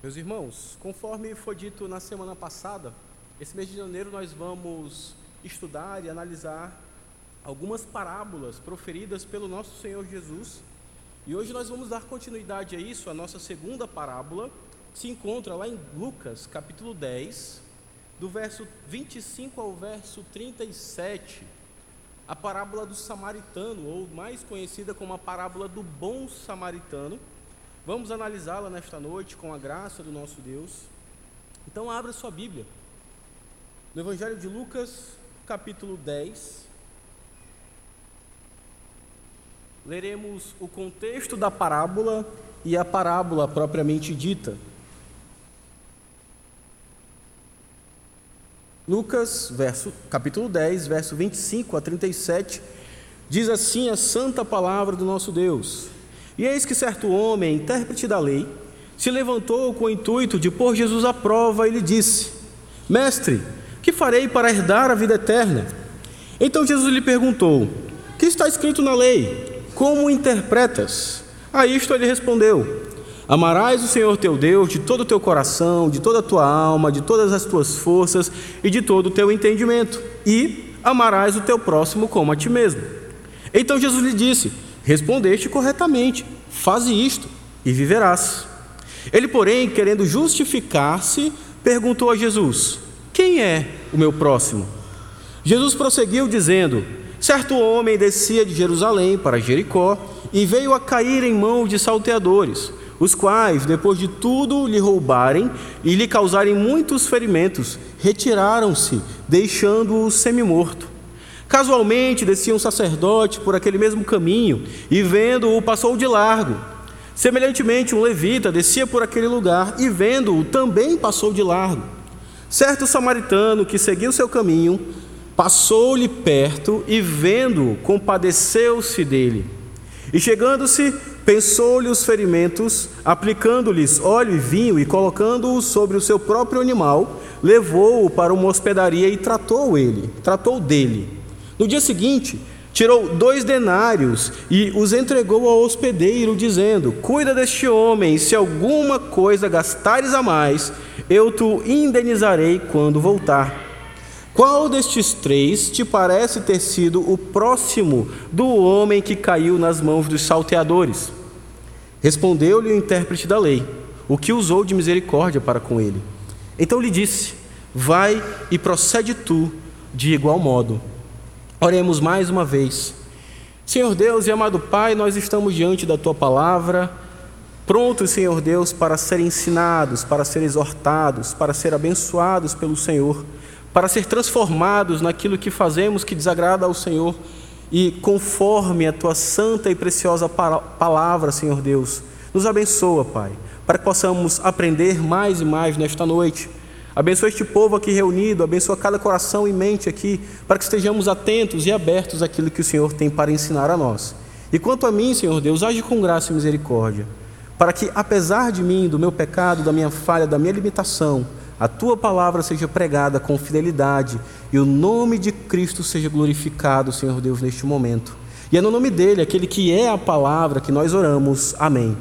Meus irmãos, conforme foi dito na semana passada, esse mês de janeiro nós vamos estudar e analisar algumas parábolas proferidas pelo nosso Senhor Jesus. E hoje nós vamos dar continuidade a isso, a nossa segunda parábola, que se encontra lá em Lucas, capítulo 10, do verso 25 ao verso 37. A parábola do samaritano, ou mais conhecida como a parábola do bom samaritano Vamos analisá-la nesta noite com a graça do nosso Deus. Então, abra sua Bíblia. No Evangelho de Lucas, capítulo 10. Leremos o contexto da parábola e a parábola propriamente dita. Lucas, verso, capítulo 10, verso 25 a 37, diz assim a santa palavra do nosso Deus. E eis que certo homem, intérprete da lei, se levantou com o intuito de pôr Jesus à prova e lhe disse: Mestre, que farei para herdar a vida eterna? Então Jesus lhe perguntou: Que está escrito na lei? Como interpretas? A isto ele respondeu: Amarás o Senhor teu Deus de todo o teu coração, de toda a tua alma, de todas as tuas forças e de todo o teu entendimento, e amarás o teu próximo como a ti mesmo. Então Jesus lhe disse: Respondeste corretamente, faze isto e viverás. Ele, porém, querendo justificar-se, perguntou a Jesus: Quem é o meu próximo? Jesus prosseguiu dizendo: Certo homem descia de Jerusalém para Jericó e veio a cair em mãos de salteadores, os quais, depois de tudo lhe roubarem e lhe causarem muitos ferimentos, retiraram-se, deixando-o semi-morto. Casualmente descia um sacerdote por aquele mesmo caminho e, vendo-o, passou de largo. Semelhantemente, um levita descia por aquele lugar e, vendo-o, também passou de largo. Certo samaritano que seguiu seu caminho passou-lhe perto e, vendo-o, compadeceu-se dele. E chegando-se, pensou-lhe os ferimentos, aplicando-lhes óleo e vinho e colocando-o sobre o seu próprio animal, levou-o para uma hospedaria e tratou ele, tratou dele. No dia seguinte, tirou dois denários e os entregou ao hospedeiro, dizendo: Cuida deste homem, se alguma coisa gastares a mais, eu te indenizarei quando voltar. Qual destes três te parece ter sido o próximo do homem que caiu nas mãos dos salteadores? Respondeu-lhe o intérprete da lei, o que usou de misericórdia para com ele. Então lhe disse: Vai e procede tu de igual modo. Oremos mais uma vez. Senhor Deus e amado Pai, nós estamos diante da tua palavra, prontos, Senhor Deus, para ser ensinados, para ser exortados, para ser abençoados pelo Senhor, para ser transformados naquilo que fazemos que desagrada ao Senhor e conforme a tua santa e preciosa palavra, Senhor Deus. Nos abençoa, Pai, para que possamos aprender mais e mais nesta noite Abençoa este povo aqui reunido, abençoa cada coração e mente aqui, para que estejamos atentos e abertos àquilo que o Senhor tem para ensinar a nós. E quanto a mim, Senhor Deus, age com graça e misericórdia, para que, apesar de mim, do meu pecado, da minha falha, da minha limitação, a tua palavra seja pregada com fidelidade e o nome de Cristo seja glorificado, Senhor Deus, neste momento. E é no nome dele, aquele que é a palavra, que nós oramos. Amém.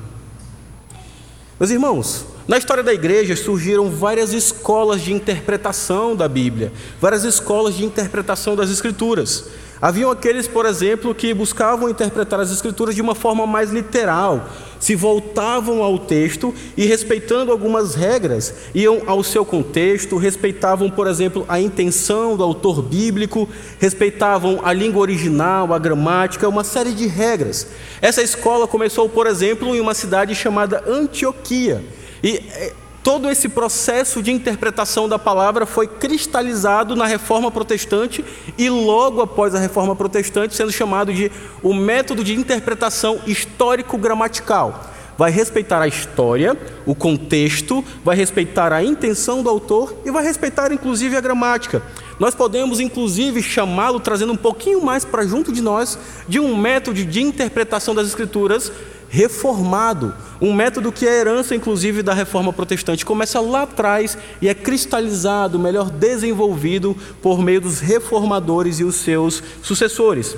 Meus irmãos, na história da igreja surgiram várias escolas de interpretação da Bíblia, várias escolas de interpretação das Escrituras. Haviam aqueles, por exemplo, que buscavam interpretar as Escrituras de uma forma mais literal, se voltavam ao texto e, respeitando algumas regras, iam ao seu contexto, respeitavam, por exemplo, a intenção do autor bíblico, respeitavam a língua original, a gramática, uma série de regras. Essa escola começou, por exemplo, em uma cidade chamada Antioquia e é, todo esse processo de interpretação da palavra foi cristalizado na reforma protestante e logo após a reforma protestante, sendo chamado de o método de interpretação histórico-gramatical. Vai respeitar a história, o contexto, vai respeitar a intenção do autor e vai respeitar inclusive a gramática. Nós podemos inclusive chamá-lo, trazendo um pouquinho mais para junto de nós, de um método de interpretação das Escrituras reformado, um método que é herança inclusive da reforma protestante, começa lá atrás e é cristalizado, melhor desenvolvido por meio dos reformadores e os seus sucessores.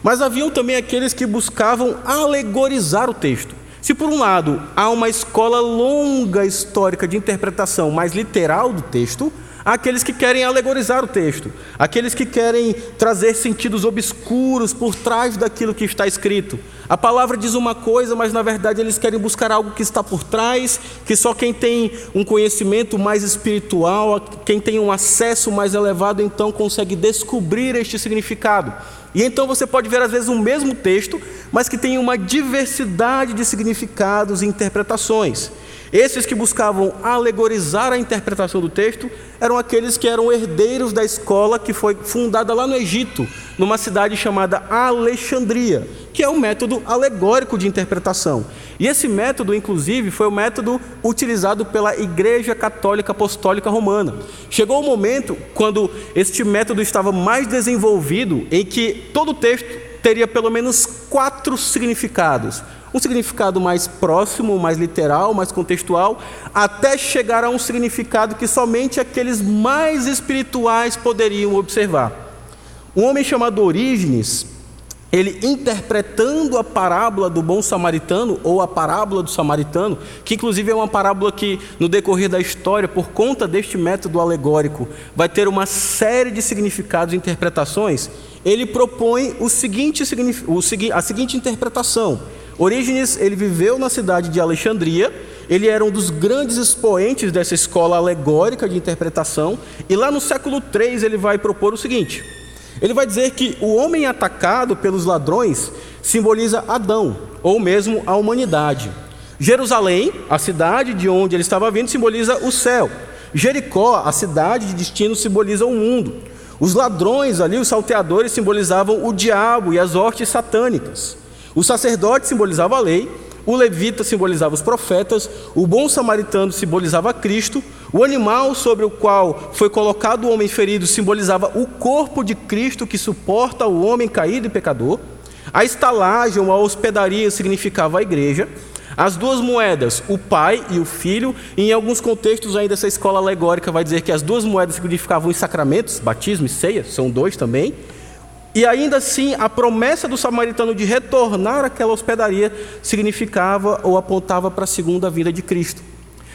Mas haviam também aqueles que buscavam alegorizar o texto, Se por um lado há uma escola longa histórica de interpretação mais literal do texto, aqueles que querem alegorizar o texto, aqueles que querem trazer sentidos obscuros por trás daquilo que está escrito. A palavra diz uma coisa, mas na verdade eles querem buscar algo que está por trás, que só quem tem um conhecimento mais espiritual, quem tem um acesso mais elevado, então consegue descobrir este significado. E então você pode ver às vezes o mesmo texto, mas que tem uma diversidade de significados e interpretações. Esses que buscavam alegorizar a interpretação do texto eram aqueles que eram herdeiros da escola que foi fundada lá no Egito, numa cidade chamada Alexandria, que é um método alegórico de interpretação. E esse método, inclusive, foi o método utilizado pela Igreja Católica Apostólica Romana. Chegou o momento quando este método estava mais desenvolvido, em que todo o texto teria pelo menos quatro significados um significado mais próximo, mais literal, mais contextual, até chegar a um significado que somente aqueles mais espirituais poderiam observar. Um homem chamado Orígenes, ele interpretando a parábola do bom samaritano, ou a parábola do samaritano, que inclusive é uma parábola que, no decorrer da história, por conta deste método alegórico, vai ter uma série de significados e interpretações, ele propõe o seguinte, a seguinte interpretação. Orígenes, ele viveu na cidade de Alexandria, ele era um dos grandes expoentes dessa escola alegórica de interpretação, e lá no século III ele vai propor o seguinte: ele vai dizer que o homem atacado pelos ladrões simboliza Adão, ou mesmo a humanidade. Jerusalém, a cidade de onde ele estava vindo, simboliza o céu. Jericó, a cidade de destino, simboliza o mundo. Os ladrões ali, os salteadores, simbolizavam o diabo e as hortes satânicas. O sacerdote simbolizava a lei, o levita simbolizava os profetas, o bom samaritano simbolizava Cristo, o animal sobre o qual foi colocado o homem ferido simbolizava o corpo de Cristo que suporta o homem caído e pecador, a estalagem ou a hospedaria significava a igreja, as duas moedas, o pai e o filho, e em alguns contextos ainda essa escola alegórica vai dizer que as duas moedas significavam os sacramentos, batismo e ceia, são dois também, e ainda assim, a promessa do samaritano de retornar àquela hospedaria significava ou apontava para a segunda vinda de Cristo.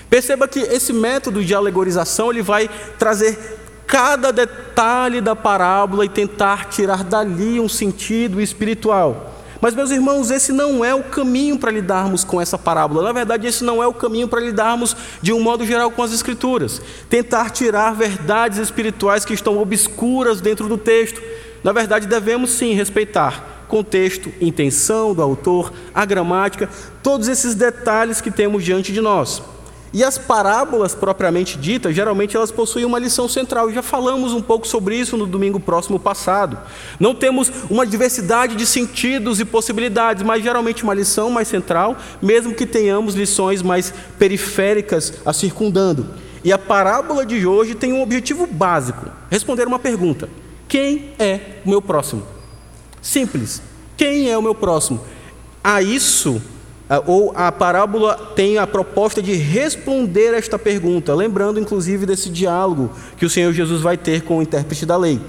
Perceba que esse método de alegorização ele vai trazer cada detalhe da parábola e tentar tirar dali um sentido espiritual. Mas, meus irmãos, esse não é o caminho para lidarmos com essa parábola. Na verdade, esse não é o caminho para lidarmos de um modo geral com as Escrituras. Tentar tirar verdades espirituais que estão obscuras dentro do texto na verdade, devemos sim respeitar contexto, intenção do autor, a gramática, todos esses detalhes que temos diante de nós. E as parábolas propriamente ditas, geralmente elas possuem uma lição central, já falamos um pouco sobre isso no domingo próximo passado. Não temos uma diversidade de sentidos e possibilidades, mas geralmente uma lição mais central, mesmo que tenhamos lições mais periféricas a circundando. E a parábola de hoje tem um objetivo básico: responder uma pergunta. Quem é o meu próximo? Simples. Quem é o meu próximo? A isso, ou a parábola tem a proposta de responder esta pergunta, lembrando inclusive desse diálogo que o Senhor Jesus vai ter com o intérprete da lei.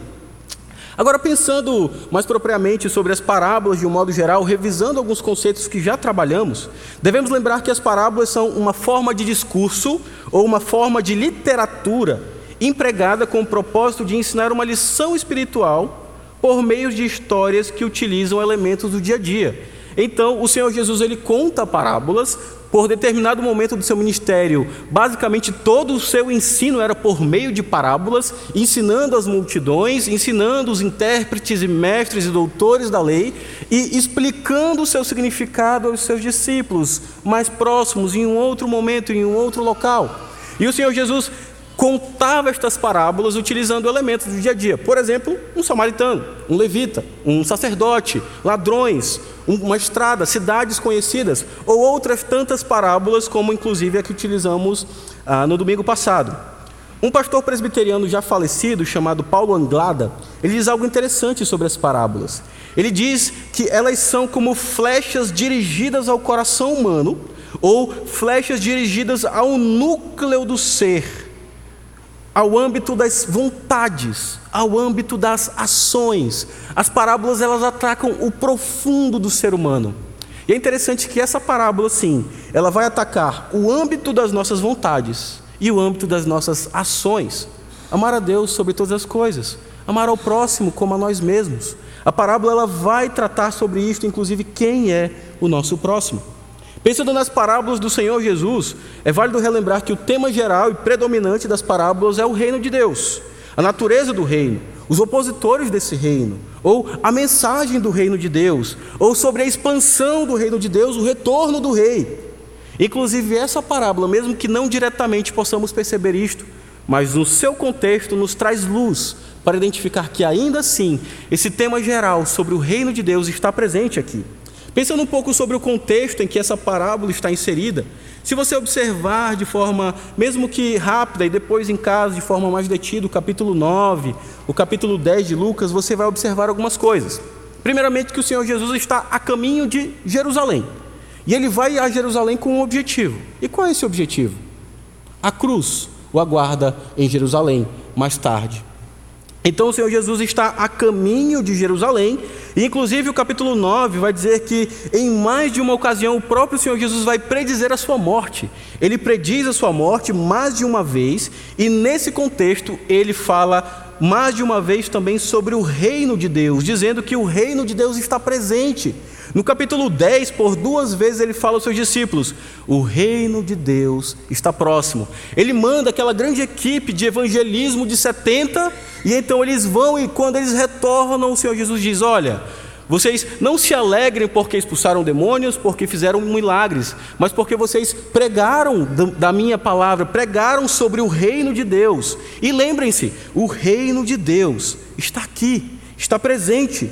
Agora, pensando mais propriamente sobre as parábolas de um modo geral, revisando alguns conceitos que já trabalhamos, devemos lembrar que as parábolas são uma forma de discurso ou uma forma de literatura empregada com o propósito de ensinar uma lição espiritual por meio de histórias que utilizam elementos do dia a dia. Então, o Senhor Jesus ele conta parábolas por determinado momento do seu ministério. Basicamente, todo o seu ensino era por meio de parábolas, ensinando as multidões, ensinando os intérpretes e mestres e doutores da lei e explicando o seu significado aos seus discípulos mais próximos, em um outro momento, em um outro local. E o Senhor Jesus contava estas parábolas utilizando elementos do dia a dia. Por exemplo, um samaritano, um levita, um sacerdote, ladrões, uma estrada, cidades conhecidas, ou outras tantas parábolas, como inclusive a que utilizamos ah, no domingo passado. Um pastor presbiteriano já falecido, chamado Paulo Anglada, ele diz algo interessante sobre as parábolas. Ele diz que elas são como flechas dirigidas ao coração humano, ou flechas dirigidas ao núcleo do ser ao âmbito das vontades, ao âmbito das ações. As parábolas elas atacam o profundo do ser humano. E é interessante que essa parábola, sim, ela vai atacar o âmbito das nossas vontades e o âmbito das nossas ações. Amar a Deus sobre todas as coisas, amar ao próximo como a nós mesmos. A parábola ela vai tratar sobre isto, inclusive quem é o nosso próximo. Pensando nas parábolas do Senhor Jesus, é válido relembrar que o tema geral e predominante das parábolas é o reino de Deus, a natureza do reino, os opositores desse reino, ou a mensagem do reino de Deus, ou sobre a expansão do reino de Deus, o retorno do rei. Inclusive, essa parábola, mesmo que não diretamente possamos perceber isto, mas no seu contexto nos traz luz para identificar que, ainda assim, esse tema geral sobre o reino de Deus está presente aqui. Pensando um pouco sobre o contexto em que essa parábola está inserida, se você observar de forma, mesmo que rápida, e depois em casa de forma mais detida, o capítulo 9, o capítulo 10 de Lucas, você vai observar algumas coisas. Primeiramente, que o Senhor Jesus está a caminho de Jerusalém. E ele vai a Jerusalém com um objetivo. E qual é esse objetivo? A cruz o aguarda em Jerusalém mais tarde. Então o Senhor Jesus está a caminho de Jerusalém, e inclusive o capítulo 9 vai dizer que em mais de uma ocasião o próprio Senhor Jesus vai predizer a sua morte. Ele prediz a sua morte mais de uma vez, e nesse contexto ele fala mais de uma vez também sobre o reino de Deus, dizendo que o reino de Deus está presente. No capítulo 10, por duas vezes, ele fala aos seus discípulos: o reino de Deus está próximo. Ele manda aquela grande equipe de evangelismo de 70, e então eles vão, e quando eles retornam, o Senhor Jesus diz: Olha, vocês não se alegrem porque expulsaram demônios, porque fizeram milagres, mas porque vocês pregaram da minha palavra, pregaram sobre o reino de Deus. E lembrem-se: o reino de Deus está aqui, está presente.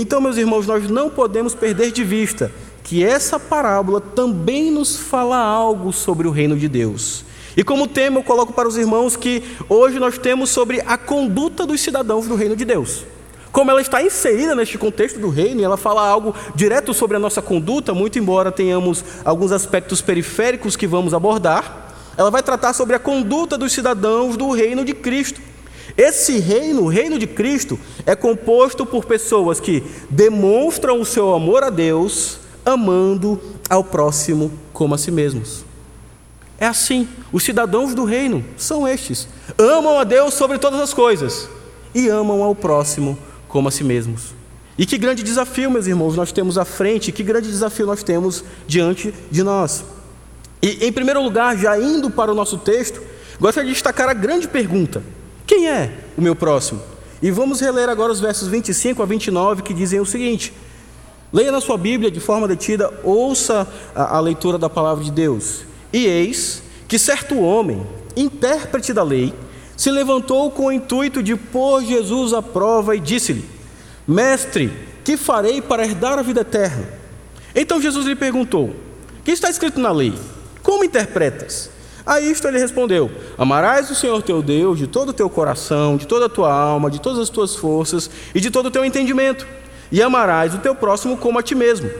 Então, meus irmãos, nós não podemos perder de vista que essa parábola também nos fala algo sobre o reino de Deus. E como tema, eu coloco para os irmãos que hoje nós temos sobre a conduta dos cidadãos do reino de Deus. Como ela está inserida neste contexto do reino, e ela fala algo direto sobre a nossa conduta, muito embora tenhamos alguns aspectos periféricos que vamos abordar, ela vai tratar sobre a conduta dos cidadãos do reino de Cristo. Esse reino, o reino de Cristo, é composto por pessoas que demonstram o seu amor a Deus, amando ao próximo como a si mesmos. É assim, os cidadãos do reino são estes: amam a Deus sobre todas as coisas e amam ao próximo como a si mesmos. E que grande desafio, meus irmãos, nós temos à frente, que grande desafio nós temos diante de nós. E, em primeiro lugar, já indo para o nosso texto, gostaria de destacar a grande pergunta: quem é o meu próximo? E vamos reler agora os versos 25 a 29 que dizem o seguinte: Leia na sua Bíblia de forma detida, ouça a, a leitura da palavra de Deus. E eis que certo homem, intérprete da lei, se levantou com o intuito de pôr Jesus à prova e disse-lhe: Mestre, que farei para herdar a vida eterna? Então Jesus lhe perguntou: Que está escrito na lei? Como interpretas? A isto ele respondeu: Amarás o Senhor teu Deus de todo o teu coração, de toda a tua alma, de todas as tuas forças e de todo o teu entendimento, e amarás o teu próximo como a ti mesmo.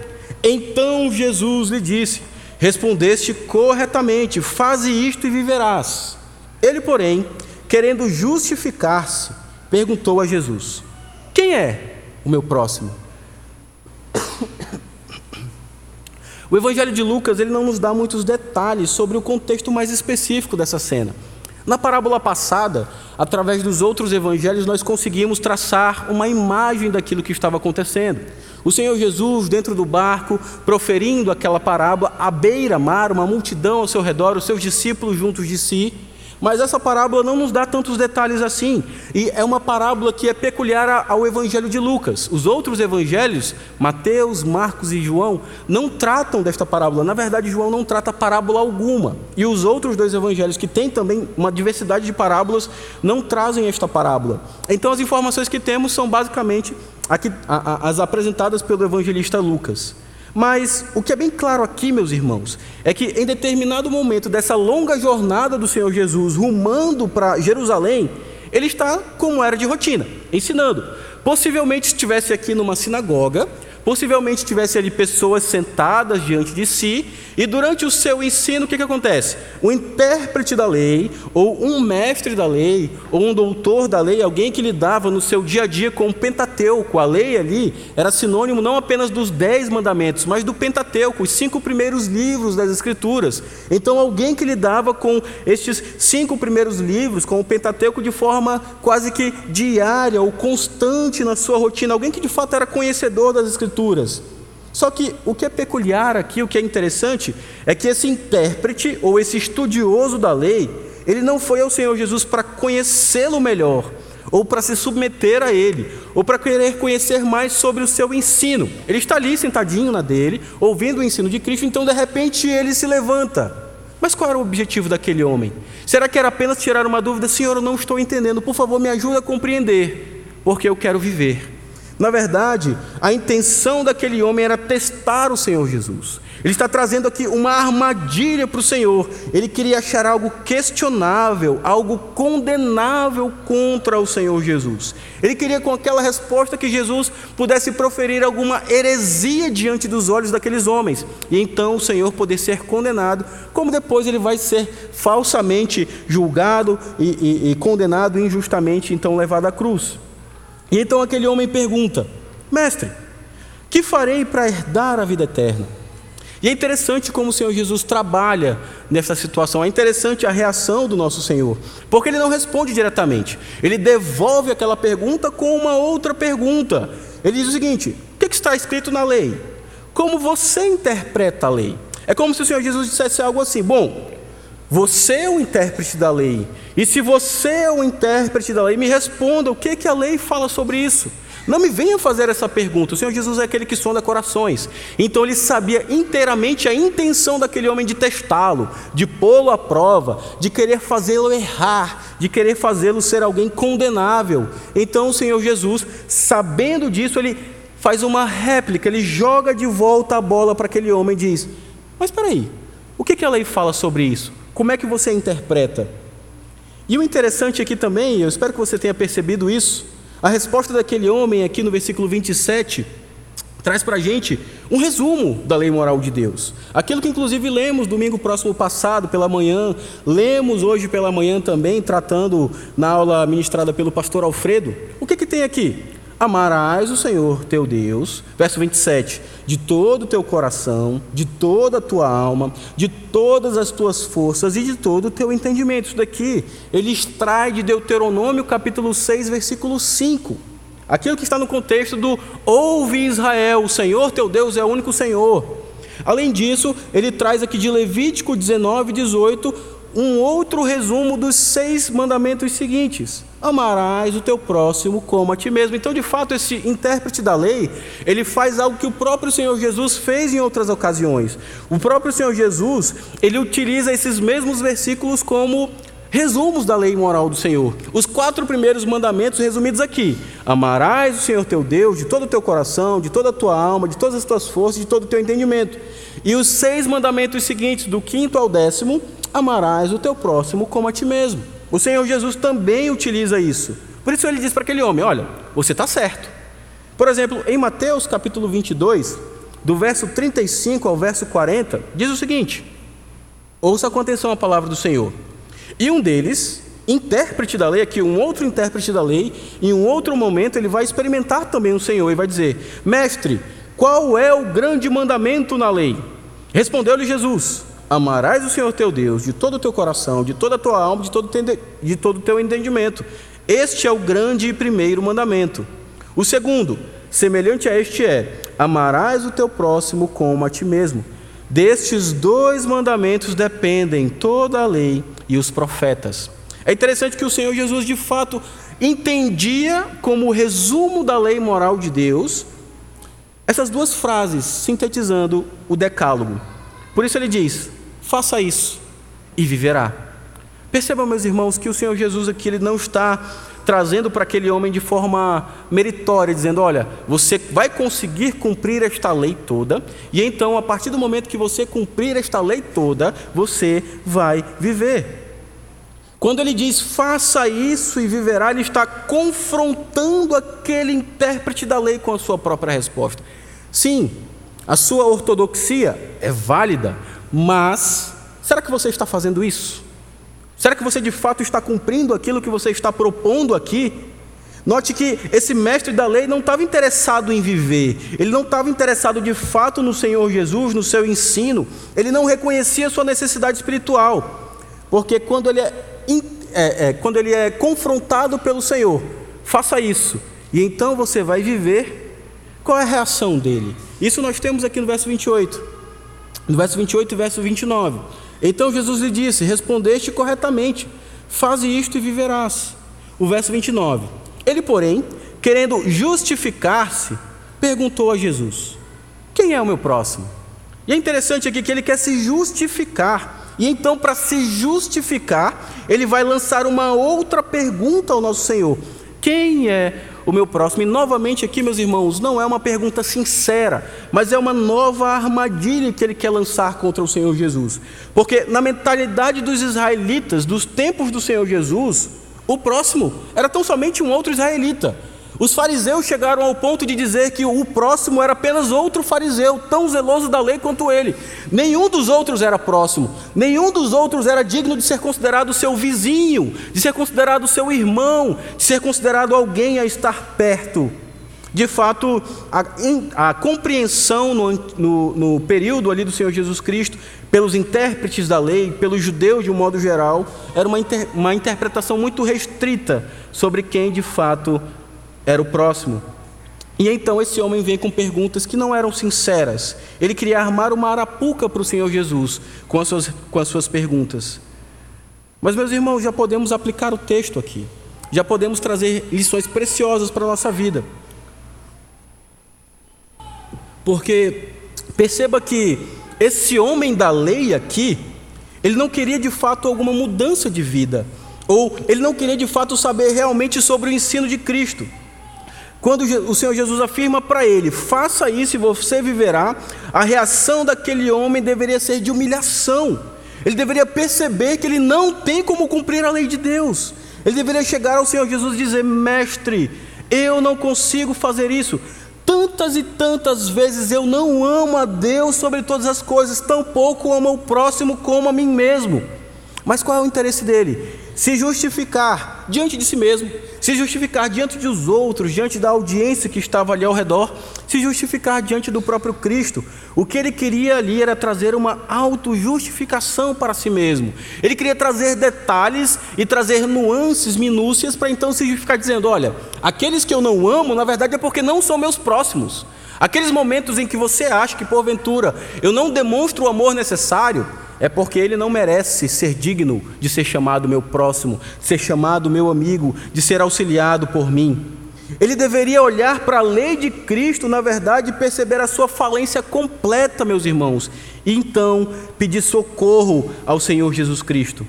Então Jesus lhe disse: Respondeste corretamente, faze isto e viverás. Ele, porém, querendo justificar-se, perguntou a Jesus: Quem é o meu próximo? O Evangelho de Lucas ele não nos dá muitos detalhes sobre o contexto mais específico dessa cena. Na parábola passada, através dos outros evangelhos, nós conseguimos traçar uma imagem daquilo que estava acontecendo. O Senhor Jesus, dentro do barco, proferindo aquela parábola, à beira-mar, uma multidão ao seu redor, os seus discípulos juntos de si, mas essa parábola não nos dá tantos detalhes assim, e é uma parábola que é peculiar ao Evangelho de Lucas. Os outros evangelhos, Mateus, Marcos e João, não tratam desta parábola. Na verdade, João não trata parábola alguma. E os outros dois evangelhos, que têm também uma diversidade de parábolas, não trazem esta parábola. Então, as informações que temos são basicamente as apresentadas pelo evangelista Lucas. Mas o que é bem claro aqui, meus irmãos, é que em determinado momento dessa longa jornada do Senhor Jesus rumando para Jerusalém, ele está como era de rotina, ensinando. Possivelmente estivesse aqui numa sinagoga, possivelmente tivesse ali pessoas sentadas diante de si, e durante o seu ensino, o que, que acontece? O intérprete da lei, ou um mestre da lei, ou um doutor da lei, alguém que lidava no seu dia a dia com o Pentateuco, a lei ali era sinônimo não apenas dos dez mandamentos, mas do Pentateuco, os cinco primeiros livros das Escrituras. Então, alguém que lidava com estes cinco primeiros livros, com o Pentateuco, de forma quase que diária ou constante na sua rotina, alguém que de fato era conhecedor das Escrituras. Só que o que é peculiar aqui, o que é interessante, é que esse intérprete ou esse estudioso da lei, ele não foi ao Senhor Jesus para conhecê-lo melhor, ou para se submeter a ele, ou para querer conhecer mais sobre o seu ensino. Ele está ali sentadinho na dele, ouvindo o ensino de Cristo, então de repente ele se levanta. Mas qual era o objetivo daquele homem? Será que era apenas tirar uma dúvida? Senhor, eu não estou entendendo, por favor, me ajude a compreender, porque eu quero viver. Na verdade, a intenção daquele homem era testar o Senhor Jesus. Ele está trazendo aqui uma armadilha para o Senhor. Ele queria achar algo questionável, algo condenável contra o Senhor Jesus. Ele queria, com aquela resposta, que Jesus pudesse proferir alguma heresia diante dos olhos daqueles homens. E então o Senhor poder ser condenado, como depois ele vai ser falsamente julgado e, e, e condenado injustamente, então levado à cruz. E então aquele homem pergunta: Mestre, que farei para herdar a vida eterna? E é interessante como o Senhor Jesus trabalha nessa situação, é interessante a reação do nosso Senhor, porque ele não responde diretamente, ele devolve aquela pergunta com uma outra pergunta. Ele diz o seguinte: o que está escrito na lei? Como você interpreta a lei? É como se o Senhor Jesus dissesse algo assim: bom, você é o intérprete da lei. E se você é o intérprete da lei, me responda o que, que a lei fala sobre isso. Não me venha fazer essa pergunta. O Senhor Jesus é aquele que sonda corações. Então ele sabia inteiramente a intenção daquele homem de testá-lo, de pô-lo à prova, de querer fazê-lo errar, de querer fazê-lo ser alguém condenável. Então o Senhor Jesus, sabendo disso, ele faz uma réplica, ele joga de volta a bola para aquele homem e diz: Mas espera aí, o que, que a lei fala sobre isso? Como é que você interpreta? E o interessante aqui também, eu espero que você tenha percebido isso, a resposta daquele homem aqui no versículo 27 traz para a gente um resumo da lei moral de Deus. Aquilo que inclusive lemos domingo próximo passado pela manhã, lemos hoje pela manhã também, tratando na aula ministrada pelo pastor Alfredo. O que, que tem aqui? Amarás o Senhor teu Deus, verso 27, de todo o teu coração, de toda a tua alma, de todas as tuas forças e de todo o teu entendimento. Isso daqui, ele extrai de Deuteronômio capítulo 6, versículo 5. Aquilo que está no contexto do ouve Israel, o Senhor teu Deus é o único Senhor. Além disso, ele traz aqui de Levítico 19, 18, um outro resumo dos seis mandamentos seguintes: amarás o teu próximo como a ti mesmo. Então, de fato, esse intérprete da lei, ele faz algo que o próprio Senhor Jesus fez em outras ocasiões. O próprio Senhor Jesus, ele utiliza esses mesmos versículos como resumos da lei moral do Senhor. Os quatro primeiros mandamentos resumidos aqui: amarás o Senhor teu Deus de todo o teu coração, de toda a tua alma, de todas as tuas forças, de todo o teu entendimento. E os seis mandamentos seguintes, do quinto ao décimo, amarás o teu próximo como a ti mesmo. O Senhor Jesus também utiliza isso. Por isso ele diz para aquele homem: Olha, você está certo. Por exemplo, em Mateus capítulo 22, do verso 35 ao verso 40, diz o seguinte: Ouça com atenção a palavra do Senhor. E um deles, intérprete da lei, aqui um outro intérprete da lei, em um outro momento ele vai experimentar também o Senhor e vai dizer: Mestre, qual é o grande mandamento na lei? Respondeu-lhe Jesus: Amarás o Senhor teu Deus de todo o teu coração, de toda a tua alma, de todo, o teu entendimento. Este é o grande e primeiro mandamento. O segundo, semelhante a este é: amarás o teu próximo como a ti mesmo. Destes dois mandamentos dependem toda a lei e os profetas. É interessante que o Senhor Jesus, de fato, entendia como resumo da lei moral de Deus essas duas frases, sintetizando o decálogo. Por isso ele diz: faça isso e viverá. Percebam, meus irmãos, que o Senhor Jesus aqui ele não está trazendo para aquele homem de forma meritória, dizendo: olha, você vai conseguir cumprir esta lei toda, e então, a partir do momento que você cumprir esta lei toda, você vai viver. Quando ele diz faça isso e viverá, ele está confrontando aquele intérprete da lei com a sua própria resposta. Sim, a sua ortodoxia é válida, mas será que você está fazendo isso? Será que você de fato está cumprindo aquilo que você está propondo aqui? Note que esse mestre da lei não estava interessado em viver, ele não estava interessado de fato no Senhor Jesus, no seu ensino, ele não reconhecia sua necessidade espiritual, porque quando ele é, é, é, quando ele é confrontado pelo Senhor, faça isso, e então você vai viver, qual é a reação dele? Isso nós temos aqui no verso 28, no verso 28 e verso 29. Então Jesus lhe disse: Respondeste corretamente, faze isto e viverás. O verso 29. Ele, porém, querendo justificar-se, perguntou a Jesus: Quem é o meu próximo? E é interessante aqui que ele quer se justificar. E então, para se justificar, ele vai lançar uma outra pergunta ao nosso Senhor: Quem é o meu próximo? E novamente, aqui, meus irmãos, não é uma pergunta sincera, mas é uma nova armadilha que ele quer lançar contra o Senhor Jesus. Porque na mentalidade dos israelitas, dos tempos do Senhor Jesus, o próximo era tão somente um outro israelita. Os fariseus chegaram ao ponto de dizer que o próximo era apenas outro fariseu, tão zeloso da lei quanto ele. Nenhum dos outros era próximo, nenhum dos outros era digno de ser considerado seu vizinho, de ser considerado seu irmão, de ser considerado alguém a estar perto. De fato, a, a compreensão no, no, no, período ali do Senhor Jesus Cristo, pelos intérpretes da lei, pelos judeus de um modo geral, era uma, inter, uma interpretação muito restrita sobre quem de fato era o próximo. E então esse homem vem com perguntas que não eram sinceras. Ele queria armar uma arapuca para o Senhor Jesus com as, suas, com as suas perguntas. Mas, meus irmãos, já podemos aplicar o texto aqui. Já podemos trazer lições preciosas para a nossa vida. Porque perceba que esse homem da lei aqui, ele não queria de fato alguma mudança de vida, ou ele não queria de fato saber realmente sobre o ensino de Cristo. Quando o Senhor Jesus afirma para ele: faça isso e você viverá, a reação daquele homem deveria ser de humilhação. Ele deveria perceber que ele não tem como cumprir a lei de Deus. Ele deveria chegar ao Senhor Jesus e dizer: Mestre, eu não consigo fazer isso. Tantas e tantas vezes eu não amo a Deus sobre todas as coisas, tampouco amo o próximo como a mim mesmo. Mas qual é o interesse dele? Se justificar diante de si mesmo, se justificar diante dos outros, diante da audiência que estava ali ao redor, se justificar diante do próprio Cristo. O que ele queria ali era trazer uma auto-justificação para si mesmo. Ele queria trazer detalhes e trazer nuances, minúcias, para então se justificar dizendo: olha, aqueles que eu não amo, na verdade é porque não são meus próximos. Aqueles momentos em que você acha que porventura eu não demonstro o amor necessário, é porque ele não merece ser digno de ser chamado meu próximo, de ser chamado meu amigo, de ser auxiliado por mim. Ele deveria olhar para a lei de Cristo, na verdade, e perceber a sua falência completa, meus irmãos, e então pedir socorro ao Senhor Jesus Cristo.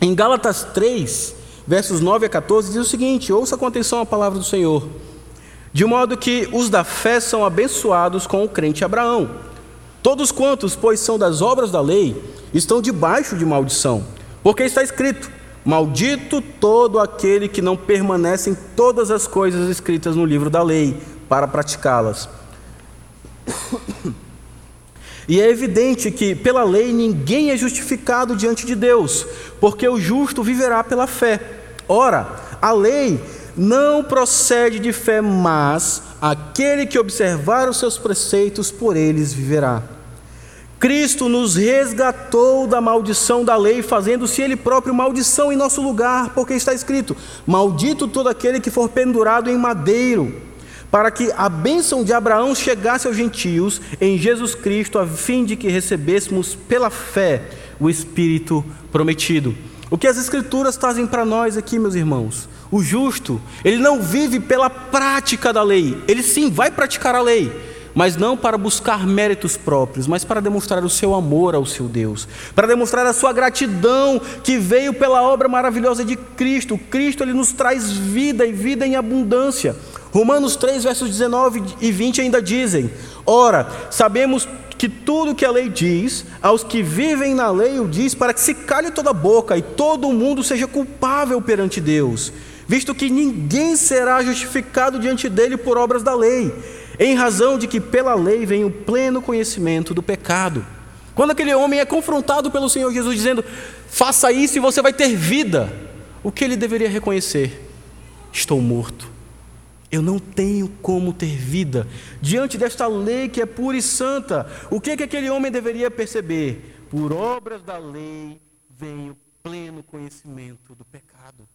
Em Gálatas 3, versos 9 a 14, diz o seguinte: ouça com atenção a palavra do Senhor. De modo que os da fé são abençoados com o crente Abraão. Todos quantos, pois, são das obras da lei, estão debaixo de maldição, porque está escrito: Maldito todo aquele que não permanece em todas as coisas escritas no livro da lei, para praticá-las. E é evidente que pela lei ninguém é justificado diante de Deus, porque o justo viverá pela fé. Ora, a lei não procede de fé, mas aquele que observar os seus preceitos, por eles viverá. Cristo nos resgatou da maldição da lei, fazendo-se Ele próprio maldição em nosso lugar, porque está escrito: Maldito todo aquele que for pendurado em madeiro, para que a bênção de Abraão chegasse aos gentios em Jesus Cristo, a fim de que recebêssemos pela fé o Espírito prometido. O que as Escrituras trazem para nós aqui, meus irmãos? O justo, ele não vive pela prática da lei, ele sim vai praticar a lei, mas não para buscar méritos próprios, mas para demonstrar o seu amor ao seu Deus, para demonstrar a sua gratidão que veio pela obra maravilhosa de Cristo. Cristo ele nos traz vida e vida em abundância. Romanos 3, versos 19 e 20 ainda dizem: Ora, sabemos que tudo que a lei diz, aos que vivem na lei o diz, para que se cale toda a boca e todo mundo seja culpável perante Deus visto que ninguém será justificado diante dele por obras da lei. em razão de que pela lei vem o pleno conhecimento do pecado. Quando aquele homem é confrontado pelo Senhor Jesus dizendo: faça isso e você vai ter vida, o que ele deveria reconhecer? Estou morto. Eu não tenho como ter vida diante desta lei que é pura e santa. O que, que aquele homem deveria perceber? Por obras da lei vem o pleno conhecimento do pecado.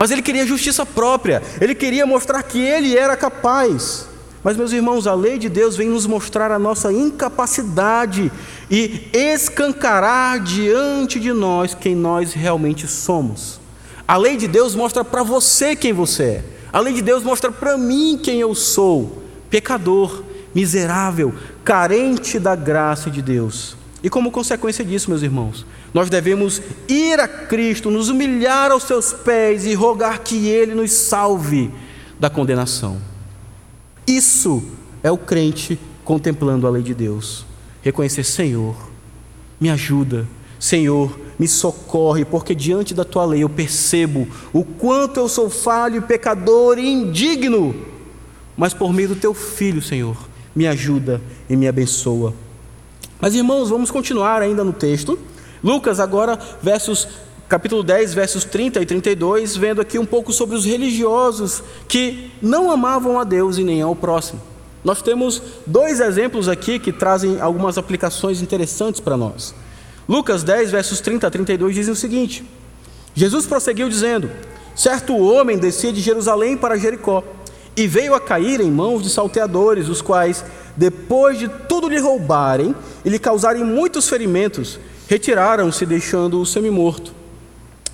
Mas ele queria justiça própria, ele queria mostrar que ele era capaz. Mas, meus irmãos, a lei de Deus vem nos mostrar a nossa incapacidade e escancarar diante de nós quem nós realmente somos. A lei de Deus mostra para você quem você é. A lei de Deus mostra para mim quem eu sou: pecador, miserável, carente da graça de Deus. E como consequência disso, meus irmãos, nós devemos ir a Cristo, nos humilhar aos seus pés e rogar que Ele nos salve da condenação. Isso é o crente contemplando a lei de Deus. Reconhecer, Senhor, me ajuda, Senhor, me socorre, porque diante da tua lei eu percebo o quanto eu sou falho, pecador e indigno. Mas por meio do teu filho, Senhor, me ajuda e me abençoa. Mas irmãos, vamos continuar ainda no texto. Lucas agora, versos capítulo 10, versos 30 e 32, vendo aqui um pouco sobre os religiosos que não amavam a Deus e nem ao próximo. Nós temos dois exemplos aqui que trazem algumas aplicações interessantes para nós. Lucas 10, versos 30 a 32 dizem o seguinte: Jesus prosseguiu dizendo: Certo homem descia de Jerusalém para Jericó e veio a cair em mãos de salteadores, os quais, depois de tudo lhe roubarem e lhe causarem muitos ferimentos, retiraram-se, deixando-o semi-morto.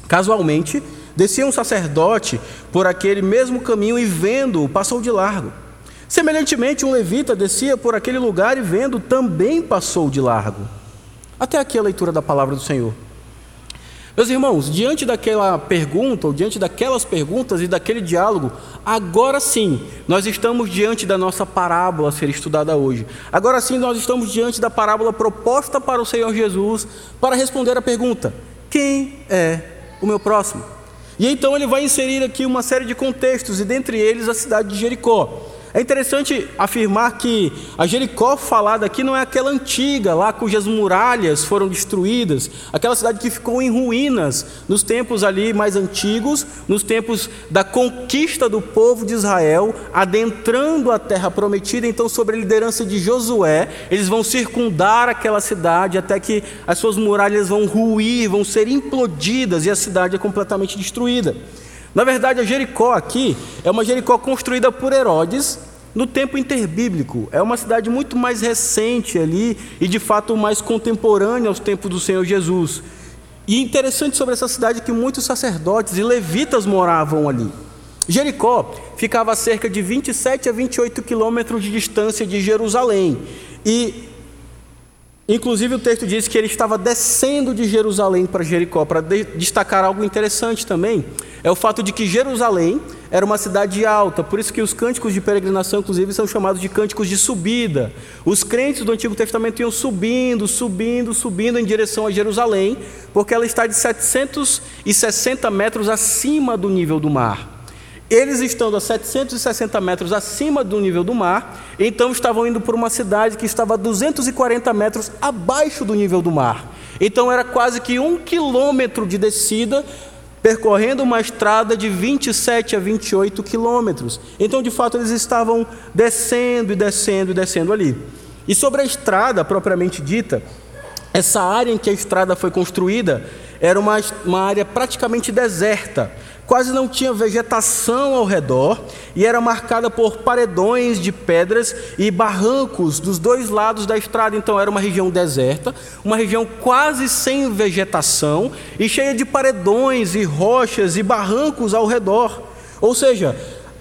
Casualmente, descia um sacerdote por aquele mesmo caminho e, vendo-o, passou de largo. Semelhantemente, um levita descia por aquele lugar e, vendo, também passou de largo. Até aqui a leitura da palavra do Senhor. Meus irmãos, diante daquela pergunta, ou diante daquelas perguntas e daquele diálogo, agora sim, nós estamos diante da nossa parábola a ser estudada hoje. Agora sim, nós estamos diante da parábola proposta para o Senhor Jesus para responder a pergunta: quem é o meu próximo? E então ele vai inserir aqui uma série de contextos, e dentre eles a cidade de Jericó. É interessante afirmar que a Jericó falada aqui não é aquela antiga, lá cujas muralhas foram destruídas, aquela cidade que ficou em ruínas nos tempos ali mais antigos, nos tempos da conquista do povo de Israel, adentrando a terra prometida, então, sob a liderança de Josué, eles vão circundar aquela cidade até que as suas muralhas vão ruir, vão ser implodidas e a cidade é completamente destruída. Na verdade, a Jericó aqui é uma Jericó construída por Herodes no tempo interbíblico. É uma cidade muito mais recente ali e de fato mais contemporânea aos tempos do Senhor Jesus. E interessante sobre essa cidade que muitos sacerdotes e levitas moravam ali. Jericó ficava a cerca de 27 a 28 quilômetros de distância de Jerusalém. E Inclusive o texto diz que ele estava descendo de Jerusalém para Jericó. Para de destacar algo interessante também, é o fato de que Jerusalém era uma cidade alta, por isso que os cânticos de peregrinação, inclusive, são chamados de cânticos de subida. Os crentes do Antigo Testamento iam subindo, subindo, subindo em direção a Jerusalém, porque ela está de 760 metros acima do nível do mar. Eles estando a 760 metros acima do nível do mar, então estavam indo por uma cidade que estava a 240 metros abaixo do nível do mar. Então era quase que um quilômetro de descida, percorrendo uma estrada de 27 a 28 quilômetros. Então, de fato, eles estavam descendo e descendo e descendo ali. E sobre a estrada propriamente dita, essa área em que a estrada foi construída era uma, uma área praticamente deserta quase não tinha vegetação ao redor e era marcada por paredões de pedras e barrancos dos dois lados da estrada. Então era uma região deserta, uma região quase sem vegetação e cheia de paredões e rochas e barrancos ao redor. Ou seja,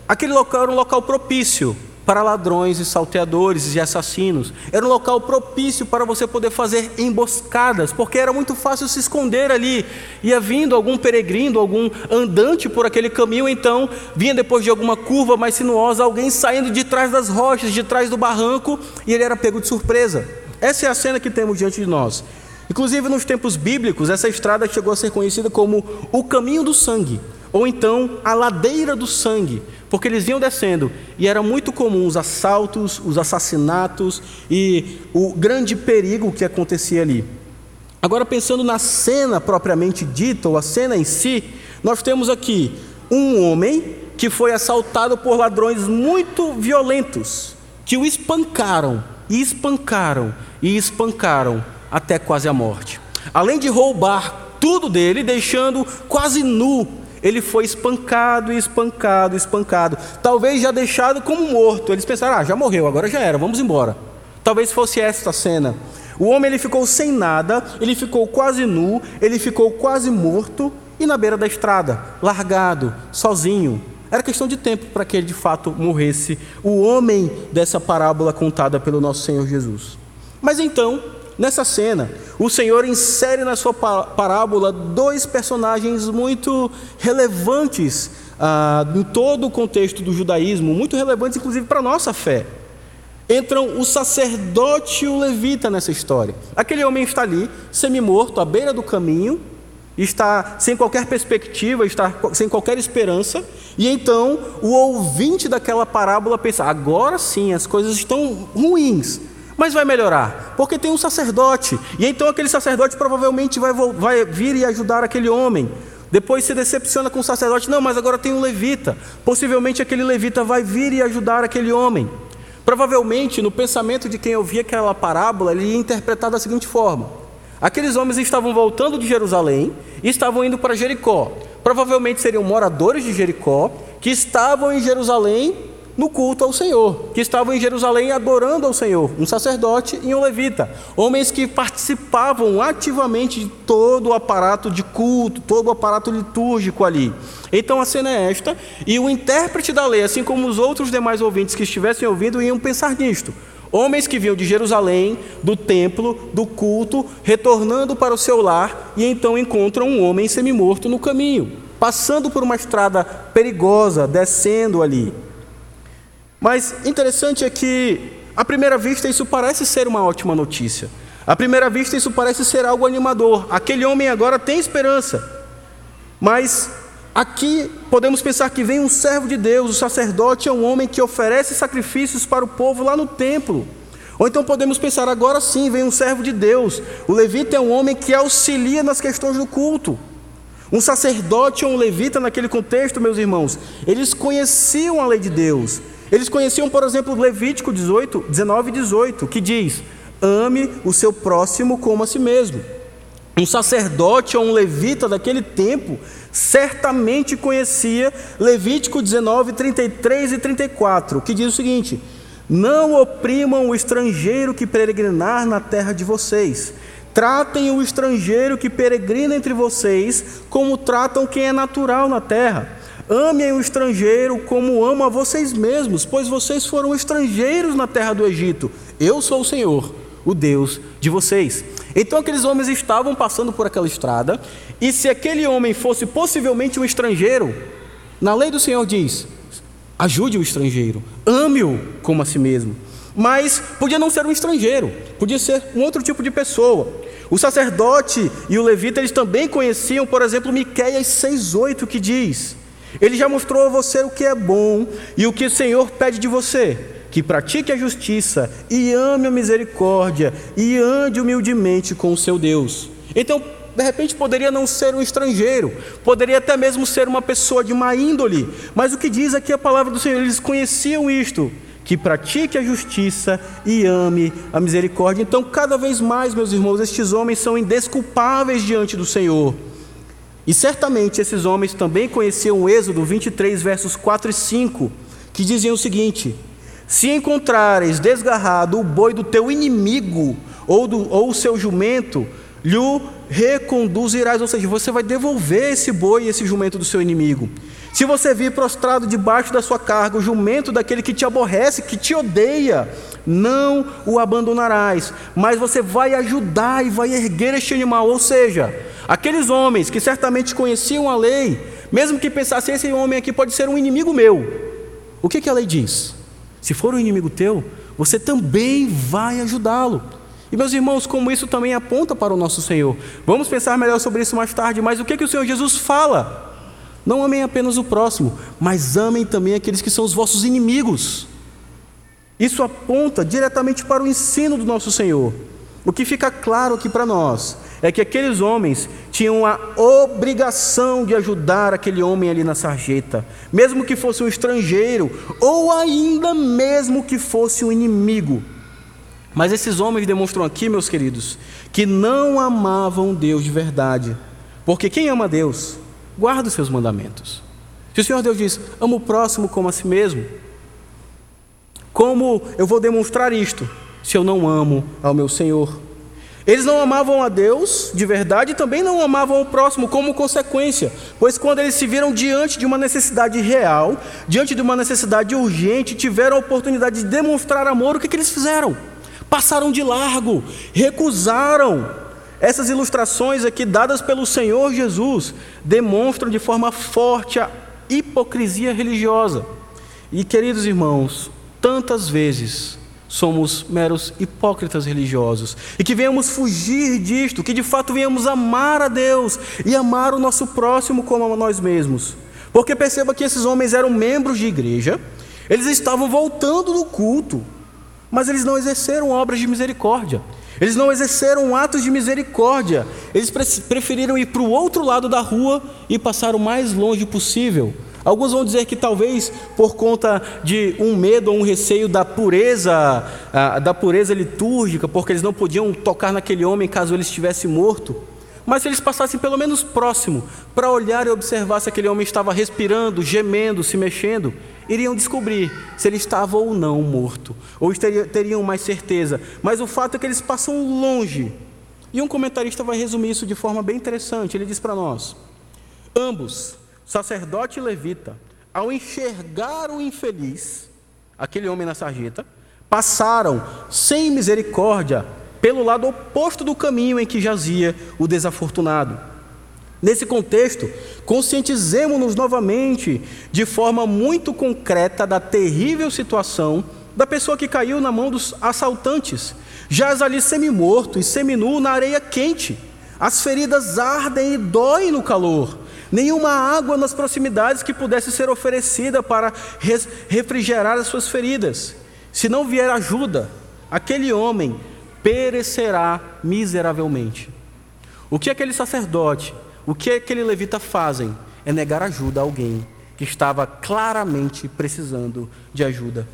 aquele local era um local propício para ladrões e salteadores e assassinos. Era um local propício para você poder fazer emboscadas, porque era muito fácil se esconder ali. Ia vindo algum peregrino, algum andante por aquele caminho, então vinha depois de alguma curva mais sinuosa alguém saindo de trás das rochas, de trás do barranco, e ele era pego de surpresa. Essa é a cena que temos diante de nós. Inclusive nos tempos bíblicos, essa estrada chegou a ser conhecida como o caminho do sangue ou então a ladeira do sangue, porque eles vinham descendo e era muito comum os assaltos, os assassinatos e o grande perigo que acontecia ali. Agora, pensando na cena propriamente dita, ou a cena em si, nós temos aqui um homem que foi assaltado por ladrões muito violentos, que o espancaram, e espancaram, e espancaram até quase a morte. Além de roubar tudo dele, deixando quase nu, ele foi espancado, espancado, espancado. Talvez já deixado como morto. Eles pensaram: ah, já morreu, agora já era, vamos embora. Talvez fosse esta cena. O homem ele ficou sem nada, ele ficou quase nu, ele ficou quase morto e na beira da estrada, largado, sozinho. Era questão de tempo para que ele de fato morresse, o homem dessa parábola contada pelo nosso Senhor Jesus. Mas então, nessa cena, o Senhor insere na sua parábola dois personagens muito relevantes ah, em todo o contexto do judaísmo, muito relevantes inclusive para a nossa fé. Entram o sacerdote e o levita nessa história. Aquele homem está ali, semi-morto, à beira do caminho, está sem qualquer perspectiva, está sem qualquer esperança, e então o ouvinte daquela parábola pensa: agora sim as coisas estão ruins, mas vai melhorar, porque tem um sacerdote, e então aquele sacerdote provavelmente vai, vai vir e ajudar aquele homem. Depois se decepciona com o sacerdote, não, mas agora tem um levita. Possivelmente aquele levita vai vir e ajudar aquele homem. Provavelmente, no pensamento de quem ouvia aquela parábola, ele ia interpretar da seguinte forma: Aqueles homens estavam voltando de Jerusalém e estavam indo para Jericó. Provavelmente seriam moradores de Jericó que estavam em Jerusalém no culto ao Senhor, que estavam em Jerusalém adorando ao Senhor, um sacerdote e um levita, homens que participavam ativamente de todo o aparato de culto, todo o aparato litúrgico ali. Então a cena é esta, e o intérprete da lei, assim como os outros demais ouvintes que estivessem ouvindo, iam pensar nisto. Homens que vinham de Jerusalém, do templo, do culto, retornando para o seu lar e então encontram um homem semi-morto no caminho, passando por uma estrada perigosa, descendo ali. Mas interessante é que, à primeira vista, isso parece ser uma ótima notícia. À primeira vista, isso parece ser algo animador. Aquele homem agora tem esperança. Mas aqui podemos pensar que vem um servo de Deus, o sacerdote é um homem que oferece sacrifícios para o povo lá no templo. Ou então podemos pensar, agora sim, vem um servo de Deus. O levita é um homem que auxilia nas questões do culto. Um sacerdote ou um levita, naquele contexto, meus irmãos, eles conheciam a lei de Deus, eles conheciam, por exemplo, Levítico 18, 19 e 18, que diz: ame o seu próximo como a si mesmo. Um sacerdote ou um levita daquele tempo certamente conhecia Levítico 19, 33 e 34, que diz o seguinte: Não oprimam o estrangeiro que peregrinar na terra de vocês. Tratem o estrangeiro que peregrina entre vocês como tratam quem é natural na terra. Amem o estrangeiro como amam a vocês mesmos, pois vocês foram estrangeiros na terra do Egito. Eu sou o Senhor, o Deus de vocês. Então aqueles homens estavam passando por aquela estrada, e se aquele homem fosse possivelmente um estrangeiro, na lei do Senhor diz: ajude o estrangeiro, ame-o como a si mesmo. Mas podia não ser um estrangeiro, podia ser um outro tipo de pessoa. O sacerdote e o levita eles também conheciam, por exemplo, Miqueias 6:8 que diz: ele já mostrou a você o que é bom e o que o Senhor pede de você: que pratique a justiça e ame a misericórdia e ande humildemente com o seu Deus. Então, de repente, poderia não ser um estrangeiro, poderia até mesmo ser uma pessoa de má índole, mas o que diz aqui a palavra do Senhor, eles conheciam isto, que pratique a justiça e ame a misericórdia. Então, cada vez mais, meus irmãos, estes homens são indesculpáveis diante do Senhor. E certamente esses homens também conheciam o Êxodo 23, versos 4 e 5, que diziam o seguinte: Se encontrares desgarrado o boi do teu inimigo, ou, do, ou o seu jumento, lhe reconduzirás, ou seja, você vai devolver esse boi e esse jumento do seu inimigo. Se você vir prostrado debaixo da sua carga o jumento daquele que te aborrece, que te odeia, não o abandonarás, mas você vai ajudar e vai erguer este animal. Ou seja, aqueles homens que certamente conheciam a lei, mesmo que pensassem, esse homem aqui pode ser um inimigo meu. O que, que a lei diz? Se for um inimigo teu, você também vai ajudá-lo. E meus irmãos, como isso também aponta para o nosso Senhor. Vamos pensar melhor sobre isso mais tarde, mas o que, que o Senhor Jesus fala? Não amem apenas o próximo, mas amem também aqueles que são os vossos inimigos. Isso aponta diretamente para o ensino do nosso Senhor. O que fica claro aqui para nós é que aqueles homens tinham a obrigação de ajudar aquele homem ali na sarjeta, mesmo que fosse um estrangeiro, ou ainda mesmo que fosse um inimigo. Mas esses homens demonstram aqui, meus queridos, que não amavam Deus de verdade, porque quem ama Deus guarda os seus mandamentos. Se o Senhor Deus diz, ama o próximo como a si mesmo, como eu vou demonstrar isto se eu não amo ao meu Senhor? Eles não amavam a Deus de verdade e também não amavam o próximo como consequência, pois quando eles se viram diante de uma necessidade real, diante de uma necessidade urgente, tiveram a oportunidade de demonstrar amor, o que, que eles fizeram? Passaram de largo, recusaram essas ilustrações aqui dadas pelo Senhor Jesus demonstram de forma forte a hipocrisia religiosa. E queridos irmãos, tantas vezes somos meros hipócritas religiosos e que venhamos fugir disto, que de fato venhamos amar a Deus e amar o nosso próximo como a nós mesmos. Porque perceba que esses homens eram membros de igreja, eles estavam voltando do culto, mas eles não exerceram obras de misericórdia. Eles não exerceram atos de misericórdia, eles preferiram ir para o outro lado da rua e passar o mais longe possível. Alguns vão dizer que talvez por conta de um medo ou um receio da pureza, da pureza litúrgica, porque eles não podiam tocar naquele homem caso ele estivesse morto. Mas se eles passassem pelo menos próximo para olhar e observar se aquele homem estava respirando, gemendo, se mexendo, iriam descobrir se ele estava ou não morto, ou teriam mais certeza. Mas o fato é que eles passam longe. E um comentarista vai resumir isso de forma bem interessante. Ele diz para nós: ambos, sacerdote e levita, ao enxergar o infeliz, aquele homem na sarjeta, passaram sem misericórdia pelo lado oposto do caminho em que jazia o desafortunado. Nesse contexto, conscientizemos-nos novamente de forma muito concreta da terrível situação da pessoa que caiu na mão dos assaltantes, jaz ali semi-morto e seminu na areia quente. As feridas ardem e doem no calor. Nenhuma água nas proximidades que pudesse ser oferecida para refrigerar as suas feridas. Se não vier ajuda, aquele homem perecerá miseravelmente. O que aquele sacerdote o que aquele levita fazem é negar ajuda a alguém que estava claramente precisando de ajuda.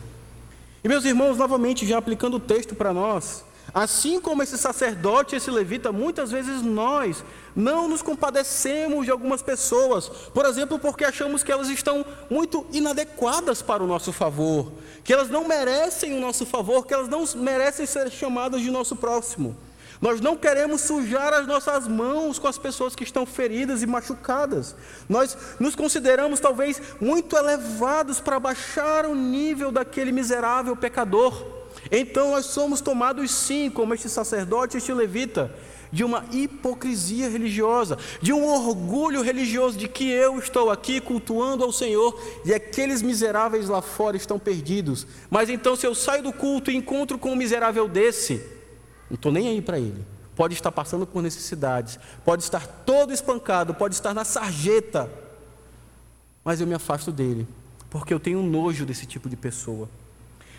E meus irmãos, novamente já aplicando o texto para nós, assim como esse sacerdote, esse levita, muitas vezes nós não nos compadecemos de algumas pessoas, por exemplo, porque achamos que elas estão muito inadequadas para o nosso favor, que elas não merecem o nosso favor, que elas não merecem ser chamadas de nosso próximo. Nós não queremos sujar as nossas mãos com as pessoas que estão feridas e machucadas. Nós nos consideramos talvez muito elevados para baixar o nível daquele miserável pecador. Então nós somos tomados sim, como este sacerdote, este levita, de uma hipocrisia religiosa, de um orgulho religioso de que eu estou aqui cultuando ao Senhor e aqueles miseráveis lá fora estão perdidos. Mas então, se eu saio do culto e encontro com um miserável desse, não estou nem aí para ele. Pode estar passando por necessidades, pode estar todo espancado, pode estar na sarjeta, mas eu me afasto dele, porque eu tenho nojo desse tipo de pessoa.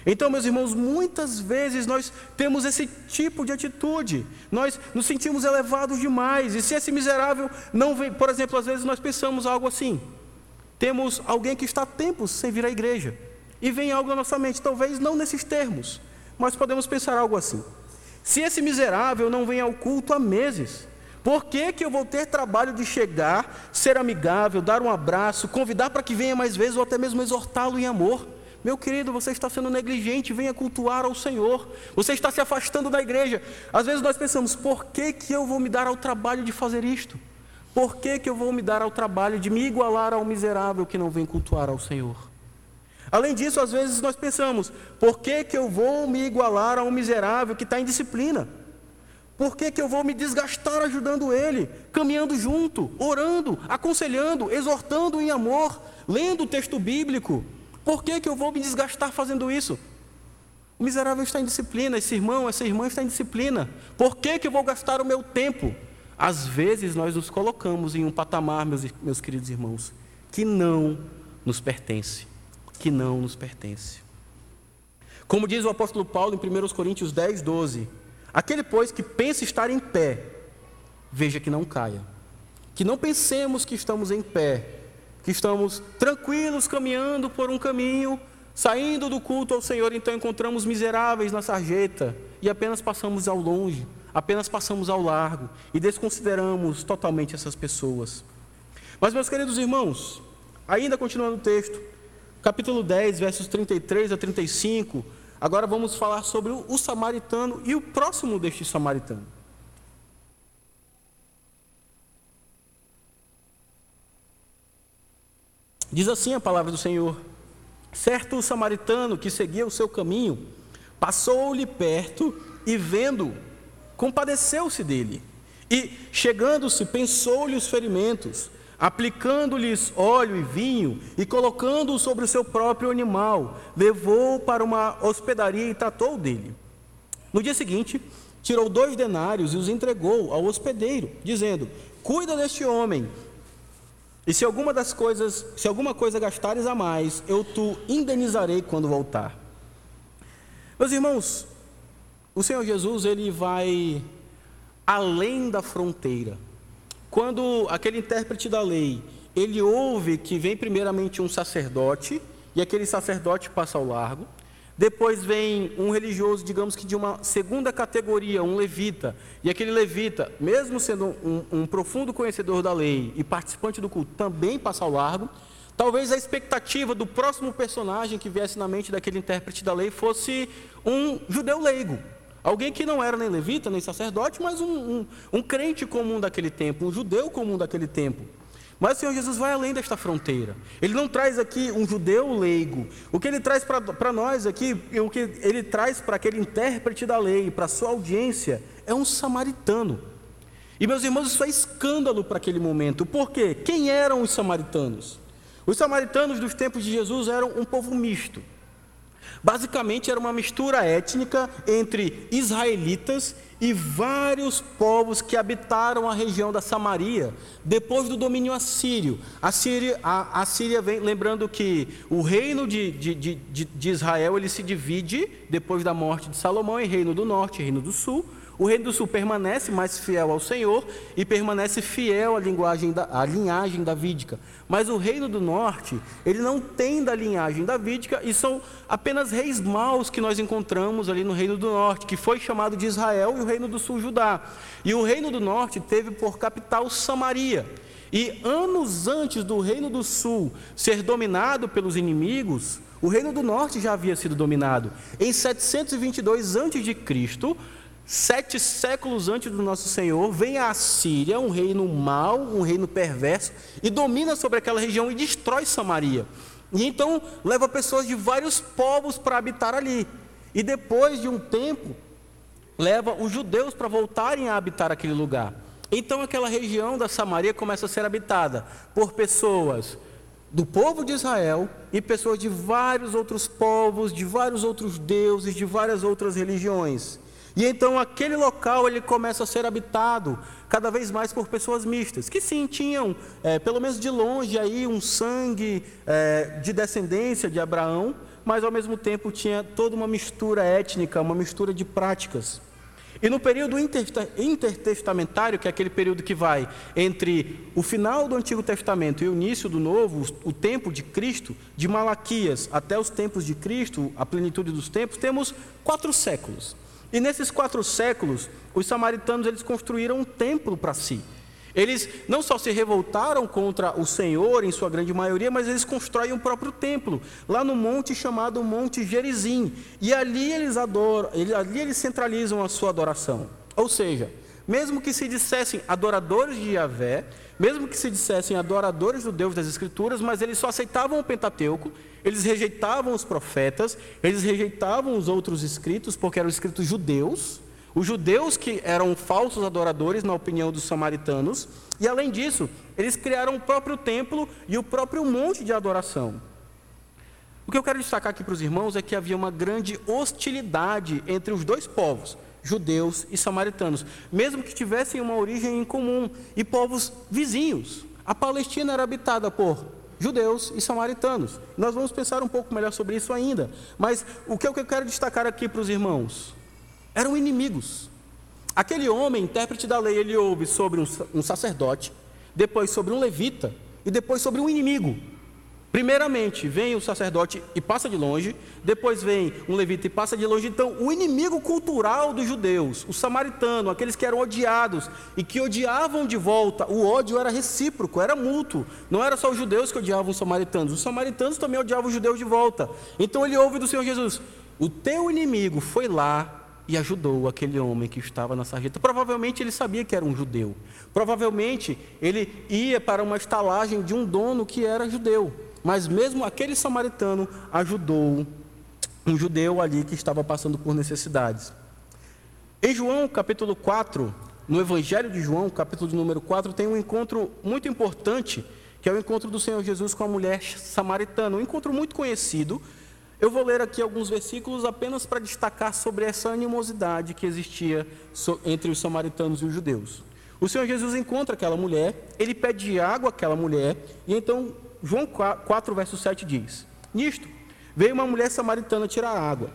Então, meus irmãos, muitas vezes nós temos esse tipo de atitude, nós nos sentimos elevados demais, e se esse miserável não vem, por exemplo, às vezes nós pensamos algo assim: temos alguém que está há tempos sem vir à igreja, e vem algo na nossa mente, talvez não nesses termos, mas podemos pensar algo assim. Se esse miserável não vem ao culto há meses, por que, que eu vou ter trabalho de chegar, ser amigável, dar um abraço, convidar para que venha mais vezes ou até mesmo exortá-lo em amor? Meu querido, você está sendo negligente, venha cultuar ao Senhor. Você está se afastando da igreja. Às vezes nós pensamos, por que, que eu vou me dar ao trabalho de fazer isto? Por que, que eu vou me dar ao trabalho de me igualar ao miserável que não vem cultuar ao Senhor? Além disso, às vezes nós pensamos: por que, que eu vou me igualar a um miserável que está em disciplina? Por que, que eu vou me desgastar ajudando ele, caminhando junto, orando, aconselhando, exortando em amor, lendo o texto bíblico? Por que, que eu vou me desgastar fazendo isso? O miserável está em disciplina, esse irmão, essa irmã está em disciplina. Por que, que eu vou gastar o meu tempo? Às vezes nós nos colocamos em um patamar, meus, meus queridos irmãos, que não nos pertence, que não nos pertence. Como diz o apóstolo Paulo em 1 Coríntios 10, 12: Aquele, pois, que pensa estar em pé, veja que não caia. Que não pensemos que estamos em pé, que estamos tranquilos caminhando por um caminho, saindo do culto ao Senhor, então encontramos miseráveis na sarjeta e apenas passamos ao longe, apenas passamos ao largo e desconsideramos totalmente essas pessoas. Mas, meus queridos irmãos, ainda continuando o texto, capítulo 10, versos 33 a 35, agora vamos falar sobre o, samaritano e o próximo deste samaritano. Diz assim a palavra do Senhor: Certo samaritano que seguia o seu caminho, passou-lhe perto e, vendo, compadeceu-se dele. E, chegando-se, pensou-lhe os ferimentos aplicando-lhes óleo e vinho e colocando-o sobre o seu próprio animal, levou-o para uma hospedaria e tratou dele. No dia seguinte, tirou dois denários e os entregou ao hospedeiro, dizendo: Cuida deste homem, e se alguma das coisas, se alguma coisa gastares a mais, eu te indenizarei quando voltar. Meus irmãos, o Senhor Jesus ele vai além da fronteira. Quando aquele intérprete da lei, ele ouve que vem primeiramente um sacerdote, e aquele sacerdote passa ao largo, depois vem um religioso, digamos que de uma segunda categoria, um levita, e aquele levita, mesmo sendo um, um profundo conhecedor da lei e participante do culto, também passa ao largo. Talvez a expectativa do próximo personagem que viesse na mente daquele intérprete da lei fosse um judeu leigo, Alguém que não era nem levita, nem sacerdote, mas um, um, um, crente comum daquele tempo, um judeu comum daquele tempo. Mas o Senhor Jesus vai além desta fronteira. Ele não traz aqui um judeu leigo. O que ele traz para nós aqui, o que ele traz para aquele intérprete da lei, para sua audiência, é um samaritano. E meus irmãos, isso é escândalo para aquele momento. Por quê? Quem eram os samaritanos? Os samaritanos dos tempos de Jesus eram um povo misto. Basicamente era uma mistura étnica entre israelitas e vários povos que habitaram a região da Samaria depois do domínio assírio. A Síria, a, a Síria vem, lembrando que o reino de, de, de, de Israel ele se divide depois da morte de Salomão em reino do norte e reino do sul. O reino do sul permanece mais fiel ao Senhor e permanece fiel à, linguagem da, à linhagem davídica. Mas o reino do norte, ele não tem da linhagem davídica e são apenas reis maus que nós encontramos ali no reino do norte, que foi chamado de Israel e o reino do sul Judá. E o reino do norte teve por capital Samaria. E anos antes do reino do sul ser dominado pelos inimigos, o reino do norte já havia sido dominado. Em 722 a.C., Sete séculos antes do nosso Senhor, vem a Síria, um reino mau, um reino perverso, e domina sobre aquela região e destrói Samaria. E então leva pessoas de vários povos para habitar ali. E depois de um tempo, leva os judeus para voltarem a habitar aquele lugar. Então aquela região da Samaria começa a ser habitada por pessoas do povo de Israel e pessoas de vários outros povos, de vários outros deuses, de várias outras religiões. E então aquele local ele começa a ser habitado cada vez mais por pessoas mistas, que sim tinham, é, pelo menos de longe, aí um sangue é, de descendência de Abraão, mas ao mesmo tempo tinha toda uma mistura étnica, uma mistura de práticas. E no período intertestamentário, que é aquele período que vai entre o final do Antigo Testamento e o início do Novo, o tempo de Cristo, de Malaquias até os tempos de Cristo, a plenitude dos tempos, temos quatro séculos. E nesses quatro séculos, os samaritanos eles construíram um templo para si. Eles não só se revoltaram contra o Senhor, em sua grande maioria, mas eles constroem um próprio templo, lá no monte chamado Monte Gerizim. E ali eles adoram, ali eles centralizam a sua adoração. Ou seja, mesmo que se dissessem adoradores de Yahvé, mesmo que se dissessem adoradores do Deus das Escrituras, mas eles só aceitavam o Pentateuco, eles rejeitavam os profetas, eles rejeitavam os outros escritos, porque eram escritos judeus, os judeus que eram falsos adoradores, na opinião dos samaritanos, e além disso, eles criaram o próprio templo e o próprio monte de adoração. O que eu quero destacar aqui para os irmãos é que havia uma grande hostilidade entre os dois povos, judeus e samaritanos, mesmo que tivessem uma origem em comum e povos vizinhos. A Palestina era habitada por judeus e samaritanos. Nós vamos pensar um pouco melhor sobre isso ainda. Mas o que eu quero destacar aqui para os irmãos? Eram inimigos. Aquele homem, intérprete da lei, ele ouve sobre um sacerdote, depois sobre um levita e depois sobre um inimigo. Primeiramente, vem o sacerdote e passa de longe, depois vem um levita e passa de longe. Então, o inimigo cultural dos judeus, o samaritano, aqueles que eram odiados e que odiavam de volta, o ódio era recíproco, era mútuo. Não era só os judeus que odiavam os samaritanos, os samaritanos também odiavam os judeus de volta. Então, ele ouve do Senhor Jesus: O teu inimigo foi lá e ajudou aquele homem que estava na sarjeta. Provavelmente ele sabia que era um judeu. Provavelmente ele ia para uma estalagem de um dono que era judeu. Mas mesmo aquele samaritano ajudou um judeu ali que estava passando por necessidades. Em João capítulo 4, no Evangelho de João, capítulo de número 4, tem um encontro muito importante, que é o encontro do Senhor Jesus com a mulher samaritana. Um encontro muito conhecido. Eu vou ler aqui alguns versículos apenas para destacar sobre essa animosidade que existia entre os samaritanos e os judeus. O Senhor Jesus encontra aquela mulher, ele pede água àquela mulher, e então João 4, verso 7 diz: Nisto veio uma mulher samaritana tirar água.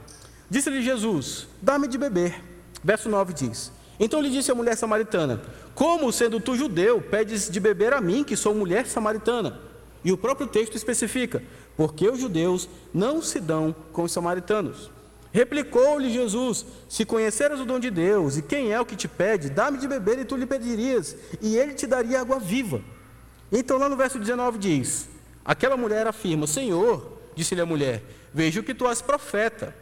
Disse-lhe Jesus: Dá-me de beber. Verso 9 diz: Então lhe disse a mulher samaritana: Como, sendo tu judeu, pedes de beber a mim, que sou mulher samaritana? E o próprio texto especifica: Porque os judeus não se dão com os samaritanos. Replicou-lhe Jesus: Se conheceras o dom de Deus e quem é o que te pede, dá-me de beber e tu lhe pedirias, e ele te daria água viva. Então, lá no verso 19 diz: Aquela mulher afirma: Senhor, disse-lhe a mulher, vejo que tu és profeta.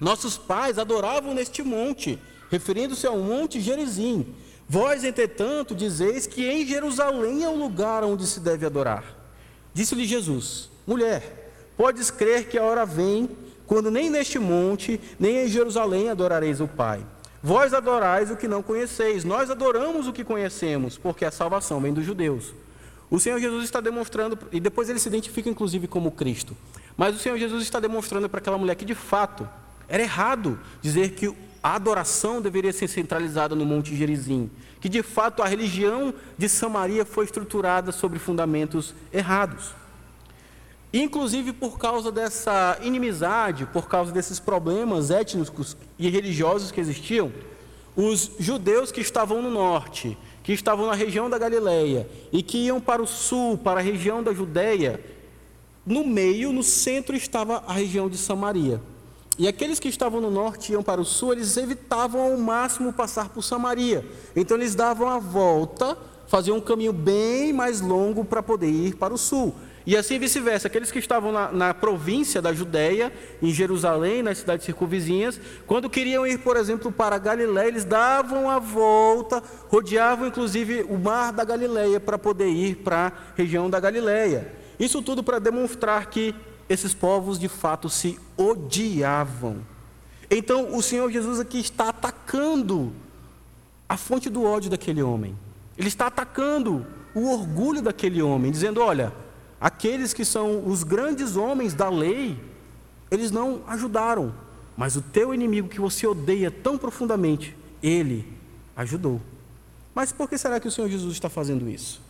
Nossos pais adoravam neste monte, referindo-se ao monte Gerizim. Vós, entretanto, dizeis que em Jerusalém é o lugar onde se deve adorar. Disse-lhe Jesus: Mulher, podes crer que a hora vem, quando nem neste monte, nem em Jerusalém adorareis o Pai. Vós adorais o que não conheceis, nós adoramos o que conhecemos, porque a salvação vem dos judeus. O Senhor Jesus está demonstrando, e depois ele se identifica inclusive como Cristo, mas o Senhor Jesus está demonstrando para aquela mulher que de fato era errado dizer que a adoração deveria ser centralizada no Monte Gerizim, que de fato a religião de Samaria foi estruturada sobre fundamentos errados. Inclusive por causa dessa inimizade, por causa desses problemas étnicos e religiosos que existiam, os judeus que estavam no norte que estavam na região da Galileia e que iam para o sul, para a região da Judéia, no meio, no centro, estava a região de Samaria. E aqueles que estavam no norte iam para o sul, eles evitavam ao máximo passar por Samaria. Então eles davam a volta, faziam um caminho bem mais longo para poder ir para o sul. E assim vice-versa, aqueles que estavam na, na, província da Judéia, em Jerusalém, nas cidades circunvizinhas, quando queriam ir, por exemplo, para Galiléia, eles davam a volta, rodeavam inclusive o mar da Galileia para poder ir para a região da Galileia. Isso tudo para demonstrar que esses povos de fato se odiavam. Então o Senhor Jesus aqui está atacando a fonte do ódio daquele homem. Ele está atacando o orgulho daquele homem, dizendo: olha aqueles que são os grandes homens da lei, eles não ajudaram, mas o teu inimigo que você odeia tão profundamente, ele ajudou. Mas por que será que o Senhor Jesus está fazendo isso?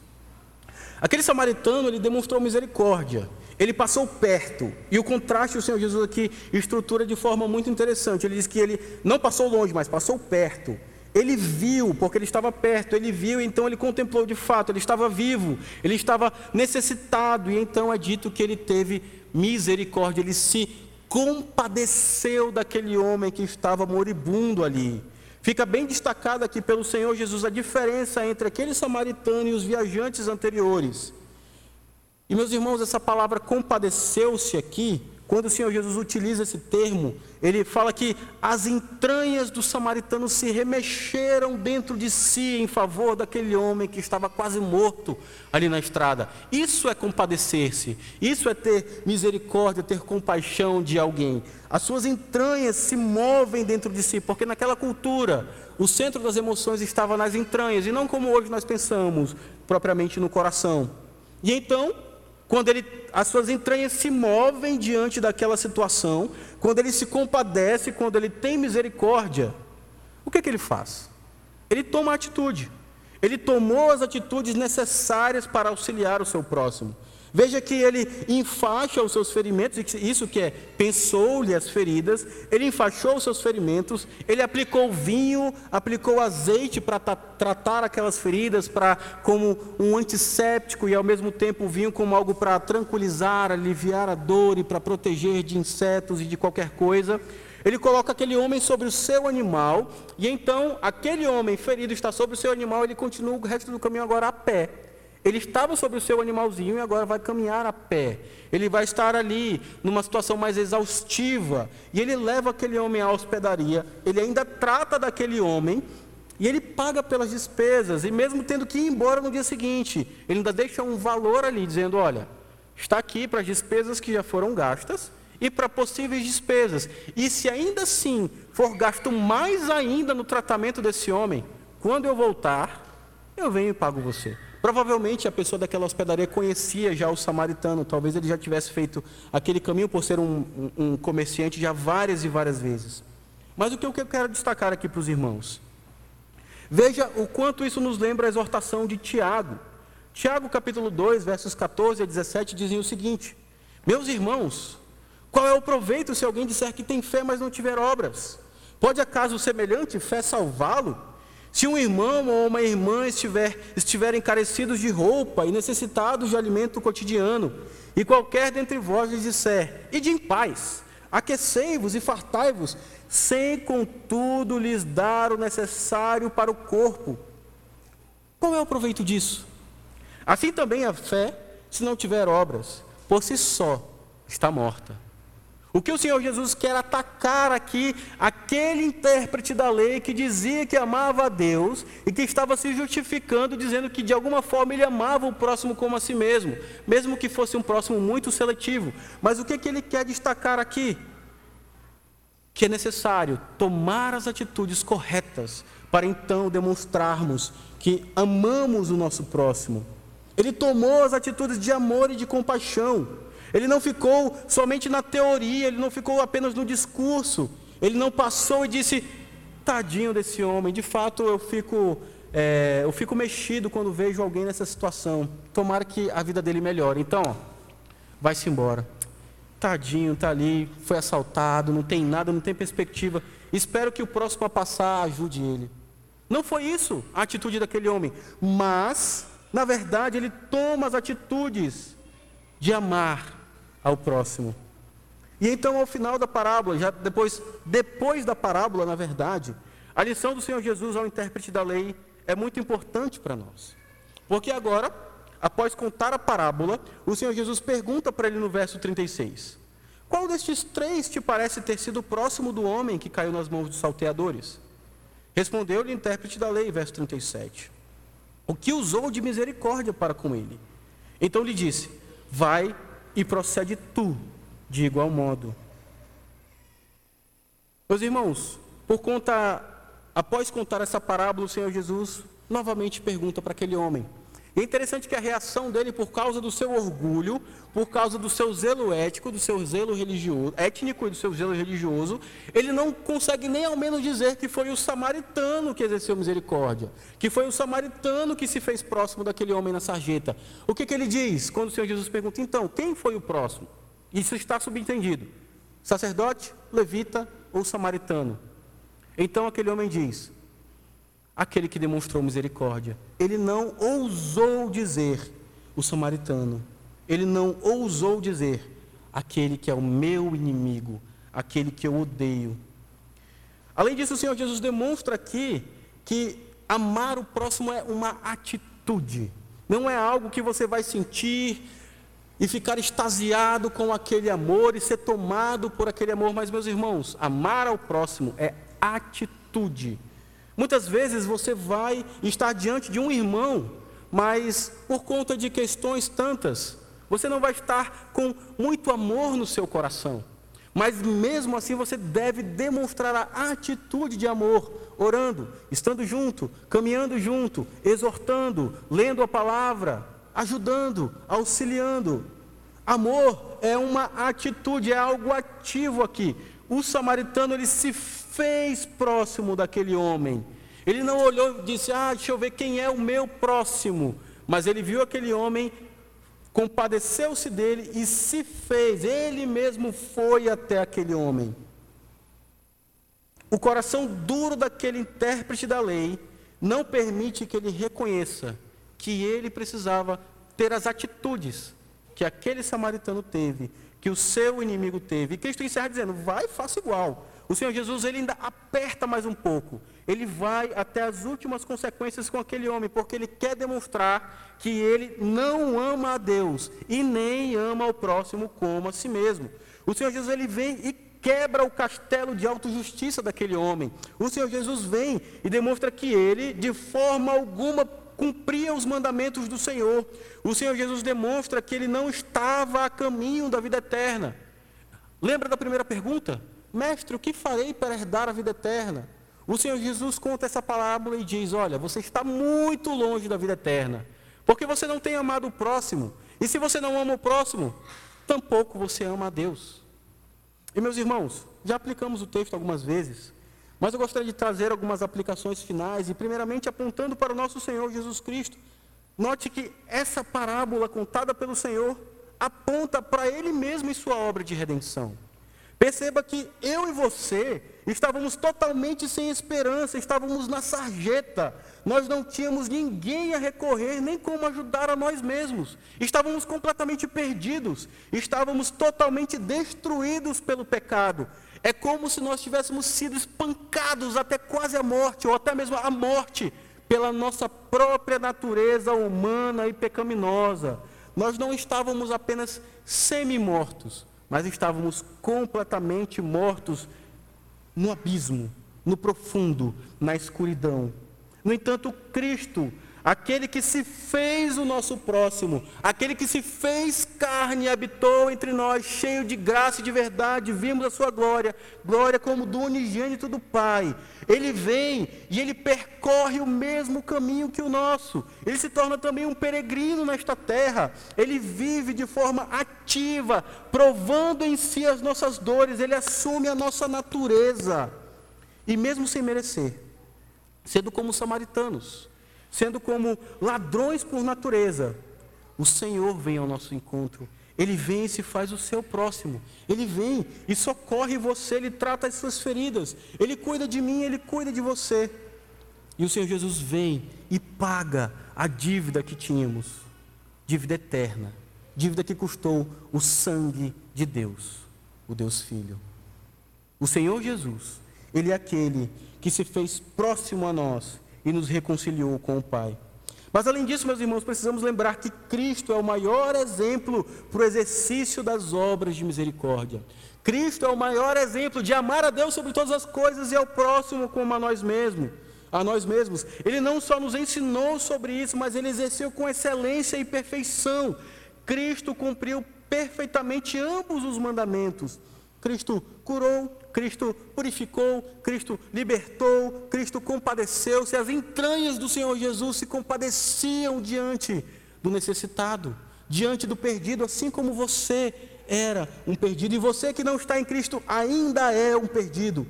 Aquele samaritano, ele demonstrou misericórdia. Ele passou perto. E o contraste o Senhor Jesus aqui estrutura de forma muito interessante. Ele diz que ele não passou longe, mas passou perto. Ele viu, porque ele estava perto, ele viu, então ele contemplou de fato, ele estava vivo, ele estava necessitado, e então é dito que ele teve misericórdia, ele se compadeceu daquele homem que estava moribundo ali. Fica bem destacado aqui pelo Senhor Jesus a diferença entre aquele samaritano e os viajantes anteriores. E meus irmãos, essa palavra compadeceu-se aqui quando o Senhor Jesus utiliza esse termo, ele fala que as entranhas do samaritano se remexeram dentro de si em favor daquele homem que estava quase morto ali na estrada. Isso é compadecer-se, isso é ter misericórdia, ter compaixão de alguém. As suas entranhas se movem dentro de si, porque naquela cultura o centro das emoções estava nas entranhas e não como hoje nós pensamos, propriamente no coração. E então, quando ele, as suas entranhas se movem diante daquela situação, quando ele se compadece, quando ele tem misericórdia, o que, é que ele faz? Ele toma atitude. Ele tomou as atitudes necessárias para auxiliar o seu próximo. Veja que ele enfaixa os seus ferimentos, isso que é, pensou-lhe as feridas, ele enfaixou os seus ferimentos, ele aplicou vinho, aplicou azeite para tratar aquelas feridas, para como um antisséptico e ao mesmo tempo vinho como algo para tranquilizar, aliviar a dor e para proteger de insetos e de qualquer coisa. Ele coloca aquele homem sobre o seu animal, e então aquele homem ferido está sobre o seu animal, ele continua o resto do caminho agora a pé. Ele estava sobre o seu animalzinho e agora vai caminhar a pé. Ele vai estar ali numa situação mais exaustiva. E ele leva aquele homem à hospedaria. Ele ainda trata daquele homem. E ele paga pelas despesas. E mesmo tendo que ir embora no dia seguinte, ele ainda deixa um valor ali, dizendo: Olha, está aqui para as despesas que já foram gastas e para possíveis despesas. E se ainda assim for gasto mais ainda no tratamento desse homem, quando eu voltar, eu venho e pago você. Provavelmente a pessoa daquela hospedaria conhecia já o samaritano, talvez ele já tivesse feito aquele caminho por ser um, um, um comerciante já várias e várias vezes. Mas o que eu quero destacar aqui para os irmãos? Veja o quanto isso nos lembra a exortação de Tiago. Tiago capítulo 2, versos 14 a 17 dizem o seguinte: Meus irmãos, qual é o proveito se alguém disser que tem fé, mas não tiver obras? Pode acaso semelhante fé salvá-lo? Se um irmão ou uma irmã estiver, estiverem carecidos de roupa e necessitados de alimento cotidiano, e qualquer dentre vós lhes disser, ide em paz, aquecei-vos e fartai-vos, sem contudo lhes dar o necessário para o corpo, qual é o proveito disso? Assim também a fé, se não tiver obras, por si só está morta. O que o Senhor Jesus quer atacar aqui, aquele intérprete da lei que dizia que amava a Deus e que estava se justificando, dizendo que de alguma forma ele amava o próximo como a si mesmo, mesmo que fosse um próximo muito seletivo. Mas o que, que ele quer destacar aqui? Que é necessário tomar as atitudes corretas para então demonstrarmos que amamos o nosso próximo. Ele tomou as atitudes de amor e de compaixão. Ele não ficou somente na teoria, ele não ficou apenas no discurso. Ele não passou e disse: tadinho desse homem. De fato, eu fico, é, eu fico mexido quando vejo alguém nessa situação. Tomara que a vida dele melhore. Então, vai-se embora. Tadinho, está ali, foi assaltado, não tem nada, não tem perspectiva. Espero que o próximo a passar ajude ele. Não foi isso a atitude daquele homem, mas, na verdade, ele toma as atitudes de amar ao próximo. E então, ao final da parábola, já depois, depois da parábola, na verdade, a lição do Senhor Jesus ao intérprete da lei é muito importante para nós. Porque agora, após contar a parábola, o Senhor Jesus pergunta para ele no verso 36: Qual destes três te parece ter sido próximo do homem que caiu nas mãos dos salteadores? Respondeu-lhe o intérprete da lei, verso 37. O que usou de misericórdia para com ele? Então lhe disse: Vai e procede tu de igual modo. Meus irmãos, por conta, após contar essa parábola, o Senhor Jesus novamente pergunta para aquele homem. E é interessante que a reação dele, por causa do seu orgulho, por causa do seu zelo ético, do seu zelo religioso, étnico e do seu zelo religioso, ele não consegue nem ao menos dizer que foi o samaritano que exerceu misericórdia, que foi o samaritano que se fez próximo daquele homem na sarjeta. O que, que ele diz quando o Senhor Jesus pergunta, então, quem foi o próximo? Isso está subentendido: sacerdote, levita ou samaritano. Então aquele homem diz: aquele que demonstrou misericórdia. Ele não ousou dizer o samaritano. Ele não ousou dizer aquele que é o meu inimigo, aquele que eu odeio. Além disso, o Senhor Jesus demonstra aqui que amar o próximo é uma atitude, não é algo que você vai sentir e ficar extasiado com aquele amor e ser tomado por aquele amor. Mas, meus irmãos, amar ao próximo é atitude. Muitas vezes você vai estar diante de um irmão, mas por conta de questões tantas, você não vai estar com muito amor no seu coração. Mas mesmo assim você deve demonstrar a atitude de amor, orando, estando junto, caminhando junto, exortando, lendo a palavra, ajudando, auxiliando. Amor é uma atitude, é algo ativo aqui. O samaritano ele se fez próximo daquele homem. Ele não olhou e disse: Ah, deixa eu ver quem é o meu próximo. Mas ele viu aquele homem compadeceu-se dele e se fez, ele mesmo foi até aquele homem. O coração duro daquele intérprete da lei não permite que ele reconheça que ele precisava ter as atitudes que aquele samaritano teve, que o seu inimigo teve. E Cristo encerra dizendo: vai, faça igual. O Senhor Jesus ele ainda aperta mais um pouco. Ele vai até as últimas consequências com aquele homem, porque ele quer demonstrar que ele não ama a Deus e nem ama o próximo como a si mesmo. O Senhor Jesus ele vem e quebra o castelo de autojustiça daquele homem. O Senhor Jesus vem e demonstra que ele, de forma alguma, cumpria os mandamentos do Senhor. O Senhor Jesus demonstra que ele não estava a caminho da vida eterna. Lembra da primeira pergunta? Mestre, o que farei para herdar a vida eterna? O Senhor Jesus conta essa parábola e diz: Olha, você está muito longe da vida eterna, porque você não tem amado o próximo. E se você não ama o próximo, tampouco você ama a Deus. E meus irmãos, já aplicamos o texto algumas vezes, mas eu gostaria de trazer algumas aplicações finais e, primeiramente, apontando para o nosso Senhor Jesus Cristo. Note que essa parábola contada pelo Senhor aponta para Ele mesmo e sua obra de redenção. Perceba que eu e você estávamos totalmente sem esperança, estávamos na sarjeta, nós não tínhamos ninguém a recorrer, nem como ajudar a nós mesmos, estávamos completamente perdidos, estávamos totalmente destruídos pelo pecado. É como se nós tivéssemos sido espancados até quase a morte, ou até mesmo a morte, pela nossa própria natureza humana e pecaminosa. Nós não estávamos apenas semi-mortos, mas estávamos completamente mortos no abismo, no profundo, na escuridão. No entanto, Cristo aquele que se fez o nosso próximo, aquele que se fez carne e habitou entre nós, cheio de graça e de verdade, vimos a sua glória, glória como do unigênito do Pai. Ele vem e ele percorre o mesmo caminho que o nosso. Ele se torna também um peregrino nesta terra. Ele vive de forma ativa, provando em si as nossas dores, ele assume a nossa natureza. E mesmo sem merecer, sendo como os samaritanos, sendo como ladrões por natureza, o Senhor vem ao nosso encontro. Ele vem e se faz o seu próximo. Ele vem e socorre você, ele trata as suas feridas. Ele cuida de mim, ele cuida de você. E o Senhor Jesus vem e paga a dívida que tínhamos, dívida eterna, dívida que custou o sangue de Deus, o Deus Filho. O Senhor Jesus, ele é aquele que se fez próximo a nós e nos reconciliou com o Pai. Mas além disso, meus irmãos, precisamos lembrar que Cristo é o maior exemplo para o exercício das obras de misericórdia. Cristo é o maior exemplo de amar a Deus sobre todas as coisas e ao próximo como a nós mesmos. A nós mesmos. Ele não só nos ensinou sobre isso, mas ele exerceu com excelência e perfeição. Cristo cumpriu perfeitamente ambos os mandamentos. Cristo curou, Cristo purificou, Cristo libertou, Cristo compadeceu-se. As entranhas do Senhor Jesus se compadeciam diante do necessitado, diante do perdido, assim como você era um perdido e você que não está em Cristo ainda é um perdido.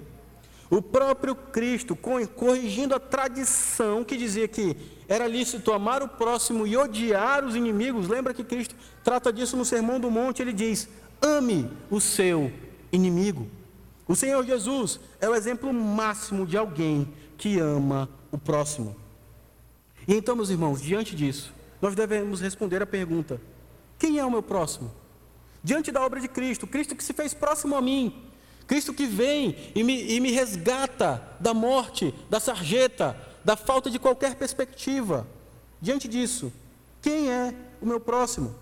O próprio Cristo, corrigindo a tradição que dizia que era lícito amar o próximo e odiar os inimigos, lembra que Cristo trata disso no Sermão do Monte, ele diz: ame o seu inimigo. O Senhor Jesus é o exemplo máximo de alguém que ama o próximo. E então, meus irmãos, diante disso, nós devemos responder a pergunta: quem é o meu próximo? Diante da obra de Cristo, Cristo que se fez próximo a mim, Cristo que vem e me, e me resgata da morte, da sarjeta, da falta de qualquer perspectiva. Diante disso, quem é o meu próximo?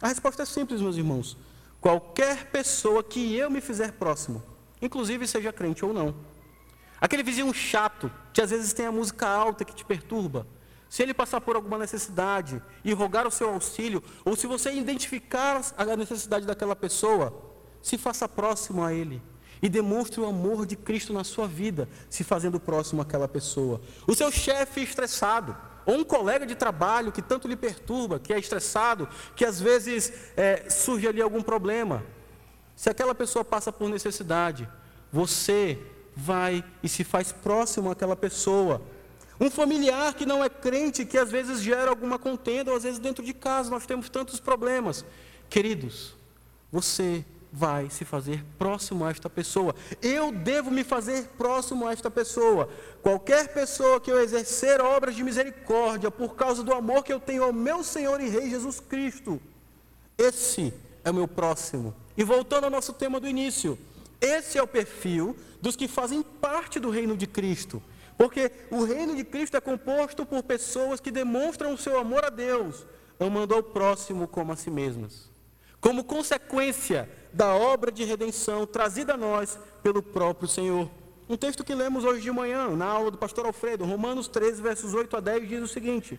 A resposta é simples, meus irmãos. Qualquer pessoa que eu me fizer próximo, inclusive seja crente ou não. Aquele vizinho chato, que às vezes tem a música alta que te perturba, se ele passar por alguma necessidade e rogar o seu auxílio, ou se você identificar a necessidade daquela pessoa, se faça próximo a ele e demonstre o amor de Cristo na sua vida, se fazendo próximo àquela pessoa. O seu chefe estressado, ou um colega de trabalho que tanto lhe perturba, que é estressado, que às vezes é, surge ali algum problema. Se aquela pessoa passa por necessidade, você vai e se faz próximo àquela pessoa. Um familiar que não é crente, que às vezes gera alguma contenda, ou às vezes dentro de casa nós temos tantos problemas. Queridos, você vai se fazer próximo a esta pessoa. Eu devo me fazer próximo a esta pessoa. Qualquer pessoa que eu exercer obras de misericórdia por causa do amor que eu tenho ao meu Senhor e Rei Jesus Cristo, esse é o meu próximo. E voltando ao nosso tema do início, esse é o perfil dos que fazem parte do reino de Cristo. Porque o reino de Cristo é composto por pessoas que demonstram o seu amor a Deus, amando ao próximo como a si mesmas. Como consequência da obra de redenção trazida a nós pelo próprio Senhor. Um texto que lemos hoje de manhã, na aula do pastor Alfredo, Romanos 13, versos 8 a 10, diz o seguinte: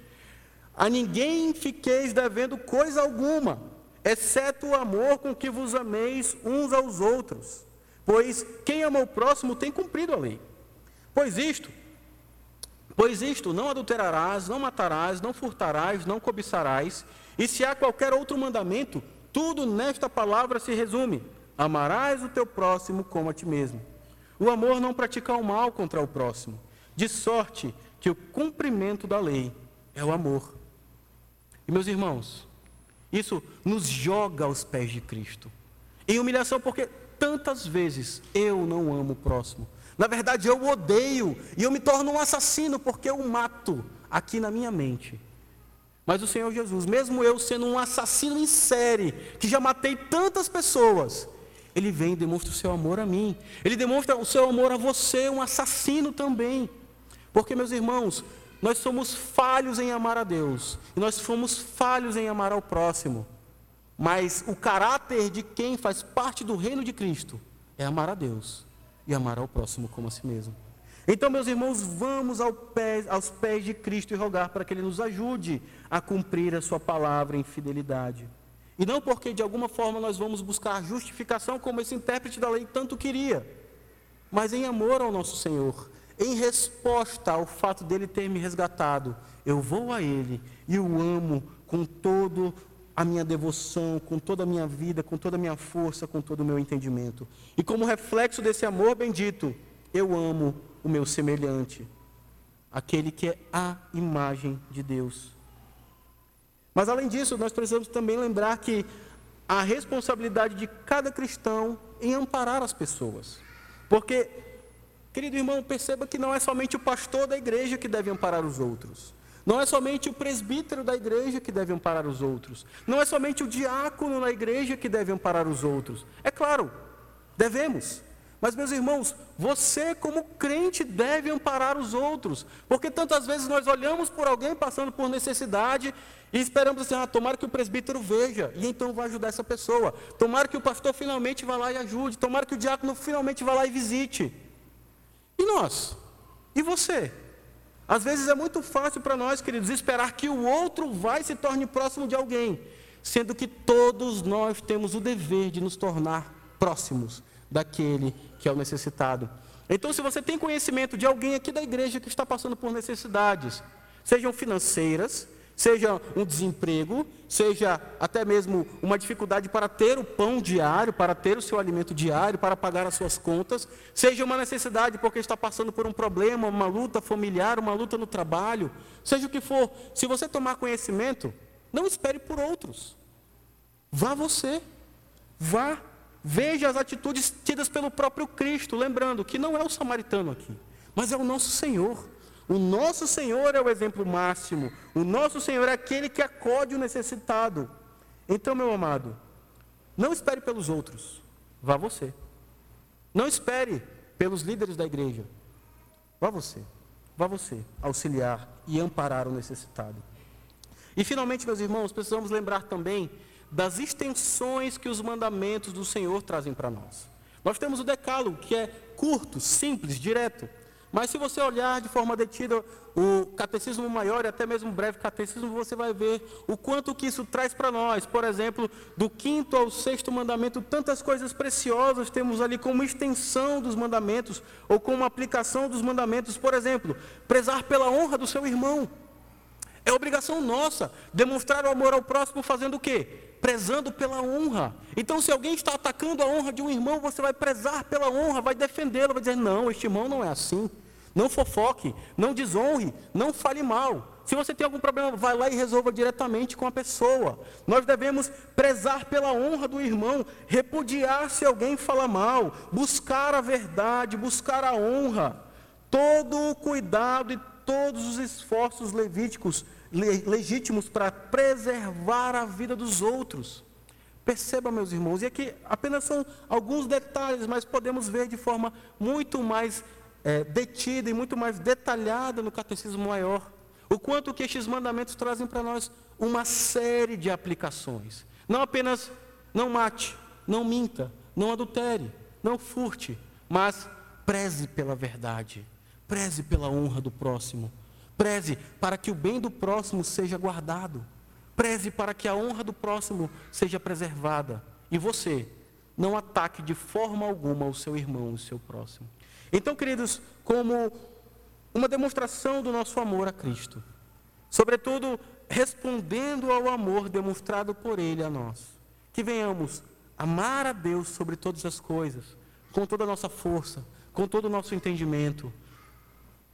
A ninguém fiqueis devendo coisa alguma, exceto o amor com que vos ameis uns aos outros. Pois quem ama o próximo tem cumprido a lei. Pois isto, pois isto, não adulterarás, não matarás, não furtarás, não cobiçarás, e se há qualquer outro mandamento, tudo nesta palavra se resume: amarás o teu próximo como a ti mesmo. O amor não pratica o mal contra o próximo, de sorte que o cumprimento da lei é o amor. E meus irmãos, isso nos joga aos pés de Cristo. Em humilhação, porque tantas vezes eu não amo o próximo. Na verdade, eu odeio e eu me torno um assassino porque eu mato aqui na minha mente. Mas o Senhor Jesus, mesmo eu sendo um assassino em série, que já matei tantas pessoas, ele vem e demonstra o seu amor a mim. Ele demonstra o seu amor a você, um assassino também. Porque, meus irmãos, nós somos falhos em amar a Deus, e nós somos falhos em amar ao próximo. Mas o caráter de quem faz parte do reino de Cristo é amar a Deus e amar ao próximo como a si mesmo. Então, meus irmãos, vamos ao pé, aos pés de Cristo e rogar para que Ele nos ajude a cumprir a Sua palavra em fidelidade. E não porque de alguma forma nós vamos buscar justificação, como esse intérprete da lei tanto queria, mas em amor ao nosso Senhor, em resposta ao fato dele ter me resgatado, eu vou a Ele e o amo com toda a minha devoção, com toda a minha vida, com toda a minha força, com todo o meu entendimento. E como reflexo desse amor bendito, eu amo o meu semelhante, aquele que é a imagem de Deus. Mas além disso, nós precisamos também lembrar que a responsabilidade de cada cristão em amparar as pessoas. Porque, querido irmão, perceba que não é somente o pastor da igreja que deve amparar os outros. Não é somente o presbítero da igreja que deve amparar os outros. Não é somente o diácono na igreja que deve amparar os outros. É claro, devemos. Mas, meus irmãos, você, como crente, deve amparar os outros, porque tantas vezes nós olhamos por alguém passando por necessidade e esperamos assim: ah, tomara que o presbítero veja, e então vai ajudar essa pessoa. Tomara que o pastor finalmente vá lá e ajude. Tomara que o diácono finalmente vá lá e visite. E nós? E você? Às vezes é muito fácil para nós, queridos, esperar que o outro vai se torne próximo de alguém, sendo que todos nós temos o dever de nos tornar próximos daquele que é o necessitado. Então, se você tem conhecimento de alguém aqui da igreja que está passando por necessidades, sejam financeiras, seja um desemprego, seja até mesmo uma dificuldade para ter o pão diário, para ter o seu alimento diário, para pagar as suas contas, seja uma necessidade porque está passando por um problema, uma luta familiar, uma luta no trabalho, seja o que for, se você tomar conhecimento, não espere por outros. Vá você, vá Veja as atitudes tidas pelo próprio Cristo, lembrando que não é o samaritano aqui, mas é o nosso Senhor. O nosso Senhor é o exemplo máximo. O nosso Senhor é aquele que acode o necessitado. Então, meu amado, não espere pelos outros, vá você. Não espere pelos líderes da igreja, vá você. Vá você auxiliar e amparar o necessitado. E finalmente, meus irmãos, precisamos lembrar também das extensões que os mandamentos do Senhor trazem para nós. Nós temos o decálogo, que é curto, simples, direto. Mas se você olhar de forma detida o catecismo maior e até mesmo breve catecismo, você vai ver o quanto que isso traz para nós. Por exemplo, do quinto ao sexto mandamento, tantas coisas preciosas temos ali como extensão dos mandamentos ou como aplicação dos mandamentos. Por exemplo, prezar pela honra do seu irmão. É obrigação nossa demonstrar o amor ao próximo fazendo o quê? prezando pela honra. Então, se alguém está atacando a honra de um irmão, você vai prezar pela honra, vai defendê-lo, vai dizer: não, este irmão não é assim. Não fofoque, não desonre, não fale mal. Se você tem algum problema, vai lá e resolva diretamente com a pessoa. Nós devemos prezar pela honra do irmão, repudiar se alguém fala mal, buscar a verdade, buscar a honra. Todo o cuidado e todos os esforços levíticos legítimos para preservar a vida dos outros. Perceba, meus irmãos, e aqui apenas são alguns detalhes, mas podemos ver de forma muito mais é, detida e muito mais detalhada no catecismo maior. O quanto que estes mandamentos trazem para nós uma série de aplicações. Não apenas não mate, não minta, não adultere, não furte, mas preze pela verdade, preze pela honra do próximo, preze para que o bem do próximo seja guardado, preze para que a honra do próximo seja preservada. E você, não ataque de forma alguma o seu irmão, o seu próximo. Então, queridos, como uma demonstração do nosso amor a Cristo, sobretudo respondendo ao amor demonstrado por Ele a nós, que venhamos amar a Deus sobre todas as coisas, com toda a nossa força, com todo o nosso entendimento,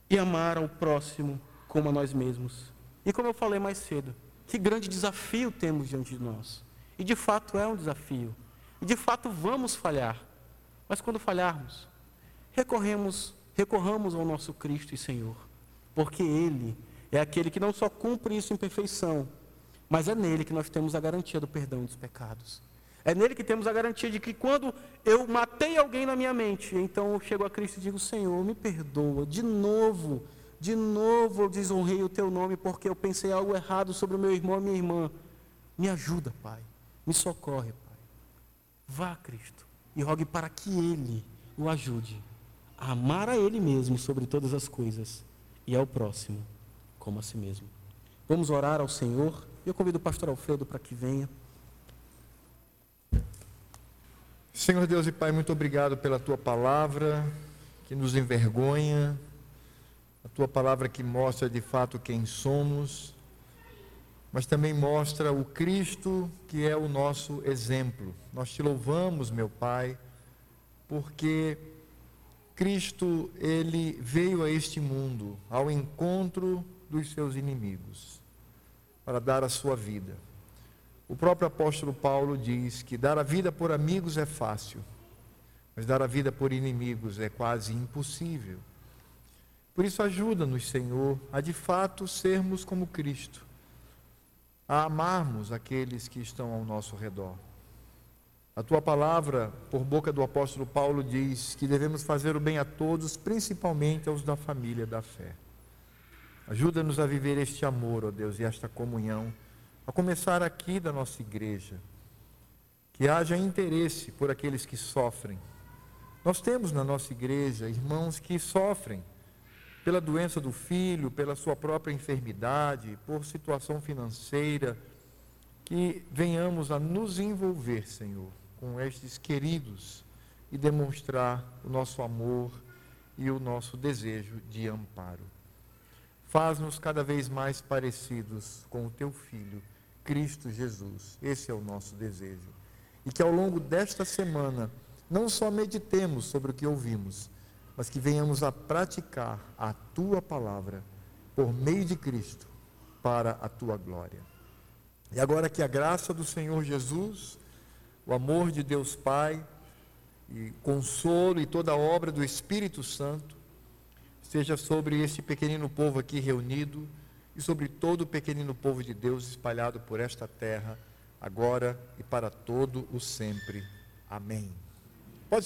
e amar ao próximo como a nós mesmos. E como eu falei mais cedo, que grande desafio temos diante de nós. E de fato é um desafio. E de fato vamos falhar. Mas quando falharmos, recorremos, recorramos ao nosso Cristo e Senhor, porque Ele é aquele que não só cumpre isso em perfeição, mas é nele que nós temos a garantia do perdão dos pecados. É nele que temos a garantia de que quando eu matei alguém na minha mente, então eu chego a Cristo e digo: Senhor, me perdoa, de novo, de novo eu desonrei o teu nome porque eu pensei algo errado sobre o meu irmão e minha irmã. Me ajuda, Pai, me socorre, Pai. Vá, Cristo, e rogue para que Ele o ajude amar a Ele mesmo sobre todas as coisas e ao próximo como a si mesmo. Vamos orar ao Senhor. Eu convido o pastor Alfredo para que venha. Senhor Deus e Pai, muito obrigado pela tua palavra que nos envergonha, a tua palavra que mostra de fato quem somos, mas também mostra o Cristo que é o nosso exemplo. Nós te louvamos, meu Pai, porque Cristo, ele veio a este mundo ao encontro dos seus inimigos para dar a sua vida. O próprio apóstolo Paulo diz que dar a vida por amigos é fácil, mas dar a vida por inimigos é quase impossível. Por isso, ajuda-nos, Senhor, a de fato sermos como Cristo, a amarmos aqueles que estão ao nosso redor. A tua palavra, por boca do apóstolo Paulo, diz que devemos fazer o bem a todos, principalmente aos da família da fé. Ajuda-nos a viver este amor, ó oh Deus, e esta comunhão, a começar aqui da nossa igreja. Que haja interesse por aqueles que sofrem. Nós temos na nossa igreja irmãos que sofrem pela doença do filho, pela sua própria enfermidade, por situação financeira. Que venhamos a nos envolver, Senhor com estes queridos e demonstrar o nosso amor e o nosso desejo de amparo. Faz-nos cada vez mais parecidos com o teu Filho, Cristo Jesus. Esse é o nosso desejo. E que ao longo desta semana não só meditemos sobre o que ouvimos, mas que venhamos a praticar a tua palavra por meio de Cristo para a tua glória. E agora que a graça do Senhor Jesus, o amor de Deus Pai, e consolo e toda a obra do Espírito Santo seja sobre este pequenino povo aqui reunido e sobre todo o pequenino povo de Deus espalhado por esta terra, agora e para todo o sempre. Amém.